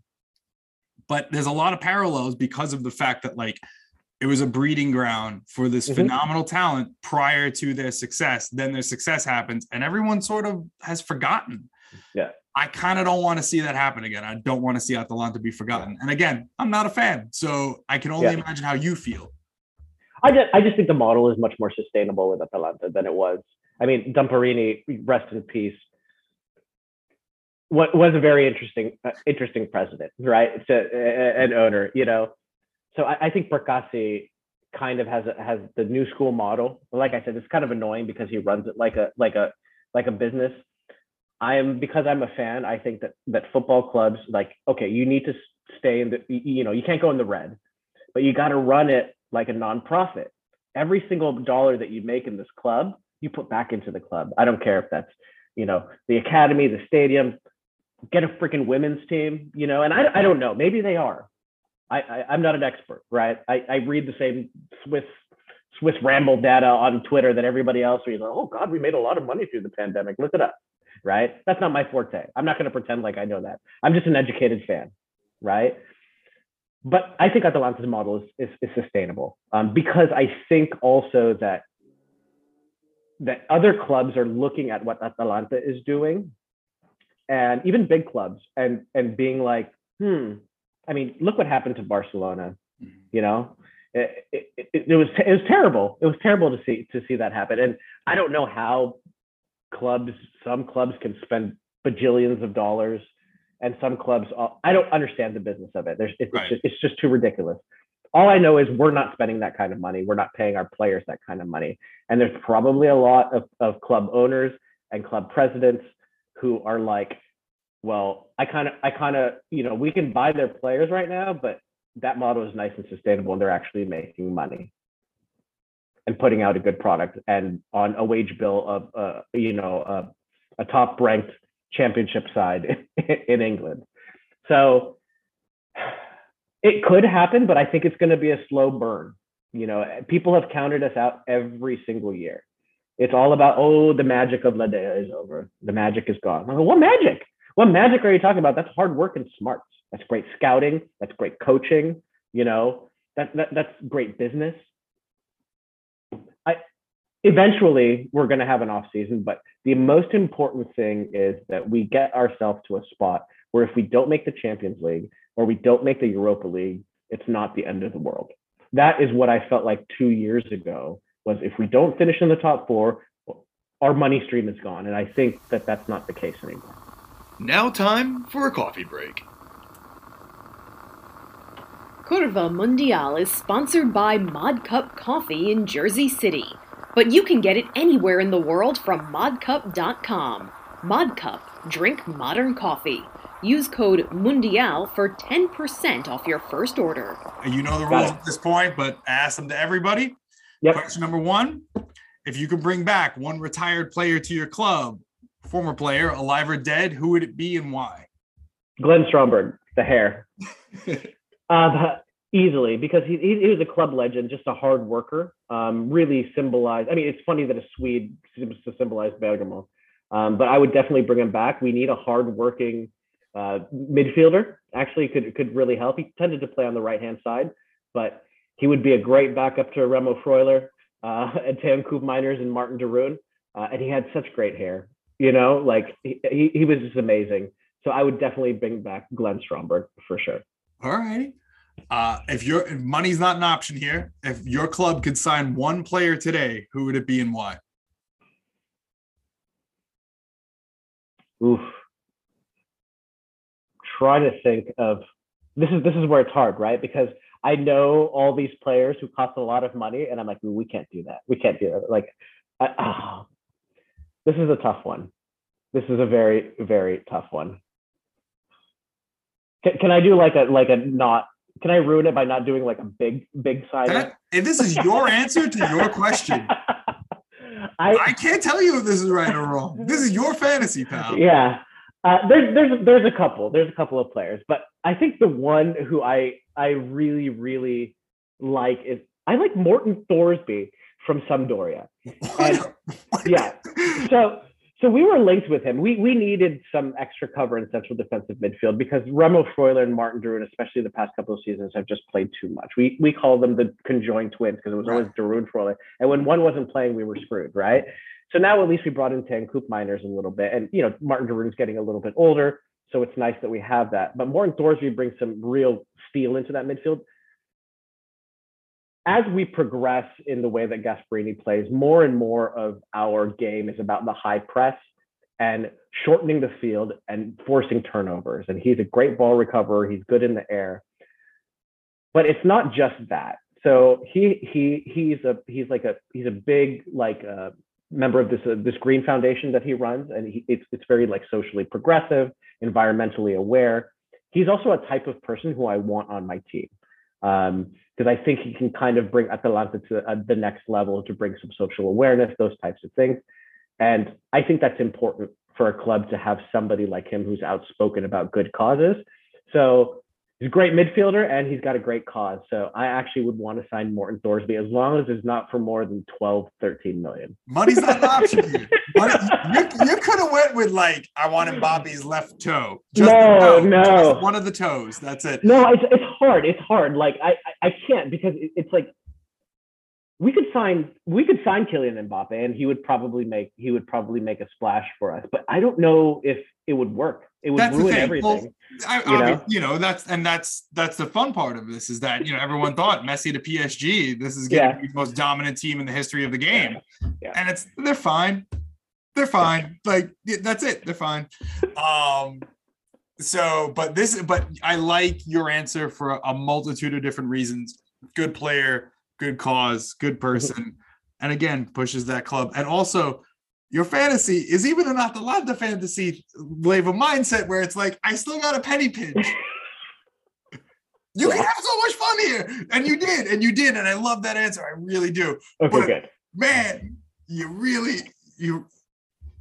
but there's a lot of parallels because of the fact that like it was a breeding ground for this Mhm. phenomenal talent prior to their success then their success happens and everyone sort of has forgotten Yeah. I kind of don't want to see that happen again i don't want to see atalanta be forgotten and again i'm not a fan so i can only Yeah. imagine how you feel I just, I just think the model is much more sustainable with Atalanta than it was. I mean, Zamparini, rest in peace, what was a very interesting, uh, interesting president, right? To, uh, an owner, you know. So I, I think Percassi kind of has a, has the new school model. Like I said, it's kind of annoying because he runs it like a like a like a business. I am because I'm a fan. I think that that football clubs like okay, you need to stay in the you know you can't go in the red, but you got to run it like a nonprofit. Every single dollar that you make in this club, you put back into the club. I don't care if that's you know the academy, the stadium. Get a freaking women's team, you know. And I I don't know. Maybe they are. I, I I'm not an expert, right? I I read the same Swiss Swiss ramble data on Twitter that everybody else reads. Oh God, we made a lot of money through the pandemic. Look it up, right? That's not my forte. I'm not going to pretend like I know that. I'm just an educated fan, right? But I think Atalanta's model is, is, is sustainable um, because I think also that that other clubs are looking at what Atalanta is doing, and even big clubs, and and being like, hmm. I mean, look what happened to Barcelona. You know, It, it, it, it was it was terrible. It was terrible to see to see that happen. And I don't know how clubs, some clubs can spend bajillions of dollars, and some clubs. uh, I don't understand the business of it. There's it's, Right. just, it's just too ridiculous. All I know is we're not spending that kind of money. We're not paying our players that kind of money. And there's probably a lot of, of club owners and club presidents who are like, well, I kind of, I kind of, you know, we can buy their players right now, but that model is nice and sustainable and they're actually making money and putting out a good product and on a wage bill of, uh, you know, uh, a top ranked championship side in England. So it could happen, but I think it's going to be a slow burn. You know, people have counted us out every single year. It's all about, oh, the magic of La Dea is over. The magic is gone. Go, what magic? What magic are you talking about? That's hard work and smarts. That's great scouting. That's great coaching. You know, that, that that's great business. I eventually we're going to have an off season, but the most important thing is that we get ourselves to a spot where if we don't make the Champions League or we don't make the Europa League, it's not the end of the world. That is what I felt like two years ago was if we don't finish in the top four, our money stream is gone. And I think that that's not the case anymore. Now, time for a coffee break. Curva Mundial is sponsored by Mod Cup Coffee in Jersey City, but you can get it anywhere in the world from modcup.com. Modcup, drink modern coffee. Use code MUNDIAL for 10% off your first order. You know the rules at this point, but ask them to everybody. Yep. Question number one If you could bring back one retired player to your club, former player, alive or dead, who would it be and why? Glenn Stromberg, the hair. uh, easily, because he, he, he was a club legend, just a hard worker. Um, really symbolized. I mean, it's funny that a Swede seems to symbolize Bergamo, um, but I would definitely bring him back. We need a hard-working uh, midfielder. Actually, could could really help. He tended to play on the right-hand side, but he would be a great backup to Remo Freuler, uh, and Tam Miners and Marten de Roon. Uh, and he had such great hair. You know, like he, he, he was just amazing. So I would definitely bring back Glenn Stromberg for sure. All righty. Uh, if your if money's not an option here, if your club could sign one player today, who would it be and why? Oof. Try to think of this is this is where it's hard, right? Because I know all these players who cost a lot of money, and I'm like, we can't do that. We can't do that. Like, I, ah, this is a tough one. This is a very very tough one. Can, can I do like a like a not? Can I ruin it by not doing like a big big? That- if this is your answer to your question, I I can't tell you if this is right or wrong. This is your fantasy, pal. yeah uh, there's there's there's a couple there's a couple of players but i think the one who i i really really like is i like Morten Thorsby from Sampdoria. And- yeah so so we were linked with him we we needed some extra cover in central defensive midfield because remo freuler and Marten de Roon, especially the past couple of seasons have just played too much we we call them the conjoined twins because it was always de Roon Freuler and when one wasn't playing we were screwed right so now at least we brought in Teun Koopmeiners a little bit. And, you know, Marten de Roon's getting a little bit older. So it's nice that we have that. But Morten Thorsby brings some real steel into that midfield. As we progress in the way that Gasperini plays, more and more of our game is about the high press and shortening the field and forcing turnovers. And he's a great ball recoverer. He's good in the air. But it's not just that. So he he he's a he's like a he's a big like uh, member of this uh, this green foundation that he runs and he, it's it's very like socially progressive environmentally aware he's also a type of person who i want on my team because i think he can kind of bring atalanta to uh, the next level to bring some social awareness those types of things. And i think that's important for a club to have somebody like him who's outspoken about good causes. So he's a great midfielder and he's got a great cause. So I actually would want to sign Morten Thorsby as long as it's not for more than 12, 13 million. Money's not an option here. Money, you you could have went with like I want Bobby's left toe. No, toe, no. just one of the toes. That's it. No, it's, it's hard. It's hard. Like I, I, I can't because it, it's like we could sign we could sign Kylian Mbappe and he would probably make he would probably make a splash for us. But I don't know if it would work. It would That's the ruin thing. everything. Well, I, you know? you know, that's and that's that's the fun part of this is that you know everyone thought Messi to PSG, this is going to Yeah. be the most dominant team in the history of the game, Yeah. and it's they're fine, they're fine. Like yeah, that's it, they're fine. Um, so but this, but I like your answer for a multitude of different reasons. Good player, good cause, good person, and again pushes that club, and also your fantasy is even an Atalanta fantasy wave of mindset where it's like, I still got a penny pinch. You can have so much fun here. And you did, and you did. And I love that answer. I really do. Okay, But- good. Man, you really you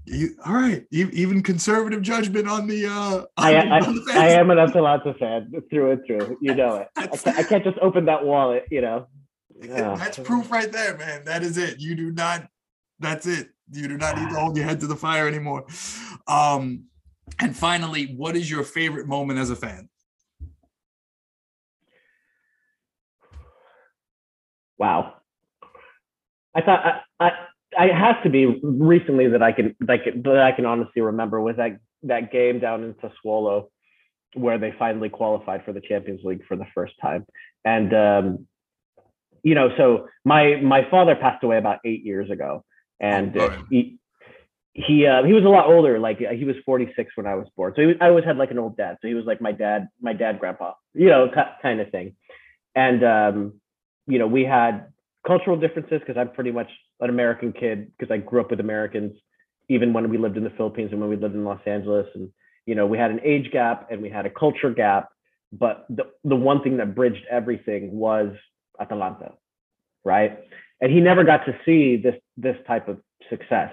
you all right. Even conservative judgment on the uh on, I, I, the I am an Atalanta fan through and through. You know it. I can't, I can't just open that wallet, you know. Yeah. That's proof right there, man. That is it. You do not. That's it. You do not need to hold your head to the fire anymore. Um, and finally, what is your favorite moment as a fan? Wow. I thought I, I, it has to be recently that I can like that I can honestly remember was that that game down in Sassuolo where they finally qualified for the Champions League for the first time. And um, you know, so my my father passed away about eight years ago, and Oh, uh, he he uh, he was a lot older. Like he was 46 when I was born, so he was, I always had like an old dad. So he was like my dad, my dad, grandpa, you know, kind of thing. And um, you know, we had cultural differences because I'm pretty much an American kid because I grew up with Americans, even when we lived in the Philippines and when we lived in Los Angeles. And, you know, we had an age gap and we had a culture gap. But the, the one thing that bridged everything was Atalanta, right? And he never got to see this this type of success.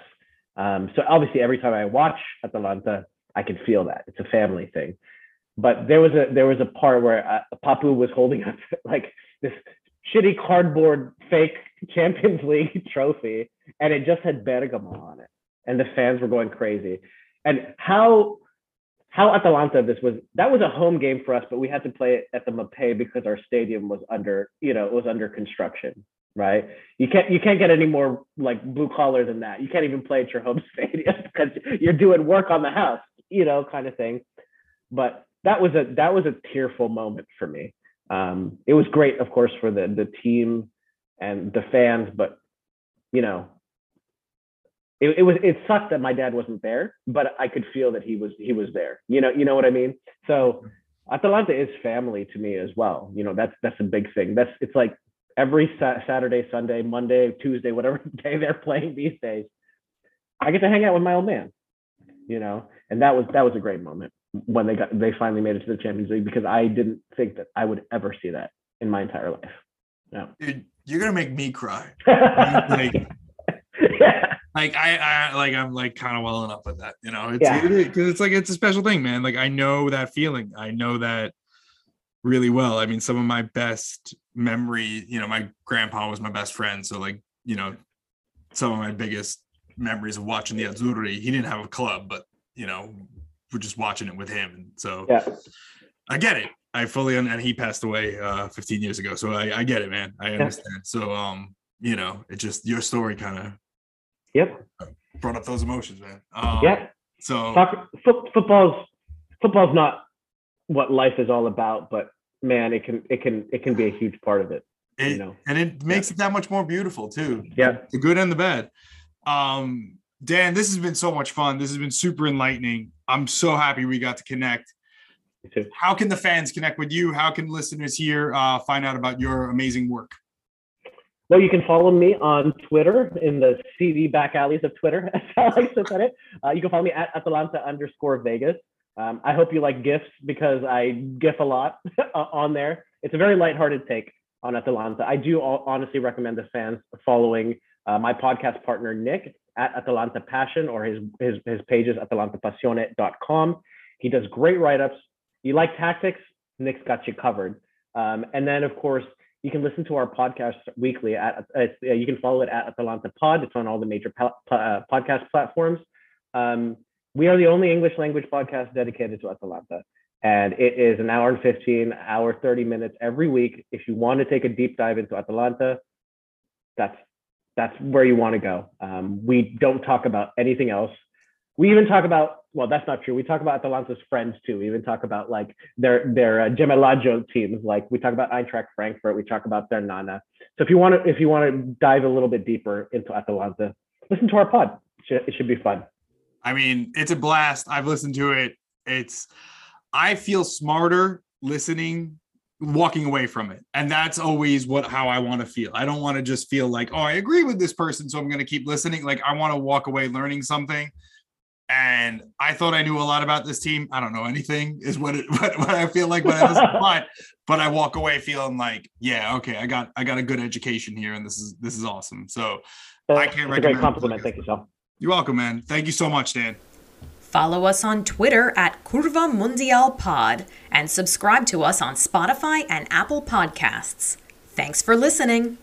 Um, so obviously, every time I watch Atalanta, I can feel that it's a family thing. But there was a there was a part where uh, Papu was holding up like this shitty cardboard fake Champions League trophy, and it just had Bergamo on it, and the fans were going crazy. And how how Atalanta this was that was a home game for us, but we had to play it at the Mapei because our stadium was under you know it was under construction. Right, you can't you can't get any more like blue collar than that. You can't even play at your home stadium because you're doing work on the house, you know, kind of thing. But that was a that was a tearful moment for me um, it was great, of course, for the the team and the fans, but you know, it, it was it sucked that my dad wasn't there, but I could feel that he was he was there. You know, you know what I mean. So Atalanta is family to me as well. You know, that's that's a big thing. That's it's like every sa- Saturday, Sunday, Monday, Tuesday, whatever day they're playing these days. I get to hang out with my old man. You know, and that was that was a great moment when they got they finally made it to the Champions League because I didn't think that I would ever see that in my entire life. No. Dude, you're gonna make me cry. yeah. Like I, I like I'm like kind of welling up with that, you know. It's Yeah. because it's like it's a special thing, man. Like I know that feeling. I know that really well. I mean, some of my best memory, you know, my grandpa was my best friend, so like you know, some of my biggest memories of watching the Azzurri. He didn't have a club, but you know, we're just watching it with him, and so Yeah. I get it. I fully and he passed away uh 15 years ago, so I, I get it, man. I understand. So um, you know, it just your story kind of Yep. brought up those emotions, man. Um, Yeah. So Soccer, fo- football's football's not what life is all about, but man, it can it can it can be a huge part of it. it, you know. and it makes it that much more beautiful too. Yeah. the good and the bad. Um, Dan, this has been so much fun. This has been super enlightening. I'm so happy we got to connect. How can the fans connect with you? How can listeners here uh, find out about your amazing work? Well, you can follow me on Twitter in the seedy back alleys of Twitter, as I like to put it. Uh, you can follow me at Atalanta underscore Vegas. Um, I hope you like GIFs because I GIF a lot on there. It's a very lighthearted take on Atalanta. I do all, honestly recommend the fans following uh, my podcast partner, Nick, at Atalanta Passion or his, his, his page is atalantapassione.com. He does great write ups. You like tactics? Nick's got you covered. Um, and then, of course, you can listen to our podcast weekly at uh, you can follow it at Atalanta Pod. It's on all the major uh, podcast platforms. Um, we are the only English language podcast dedicated to Atalanta, and it is an hour and 15, hour 30 minutes every week. If you want to take a deep dive into Atalanta, that's that's where you want to go. Um, we don't talk about anything else. We even talk about well, that's not true. We talk about Atalanta's friends too. We even talk about like their their uh, Gemellaggio teams. Like we talk about Eintracht Frankfurt. We talk about Ternana. So if you want to if you want to dive a little bit deeper into Atalanta, listen to our pod. It should, it should be fun. I mean, it's a blast. I've listened to it. It's I feel smarter listening walking away from it. And that's always what how i want to feel. I don't want to just feel like oh i agree with this person so i'm going to keep listening. Like i want to walk away learning something. And i thought i knew a lot about this team. I don't know anything is what it what, what i feel like when i listen but but i walk away feeling like yeah okay i got i got a good education here and this is this is awesome. So i can't recommend a great compliment. thank you so you're welcome man thank you so much dan Follow us on Twitter at Curva Mundial Pod and subscribe to us on Spotify and Apple Podcasts. Thanks for listening.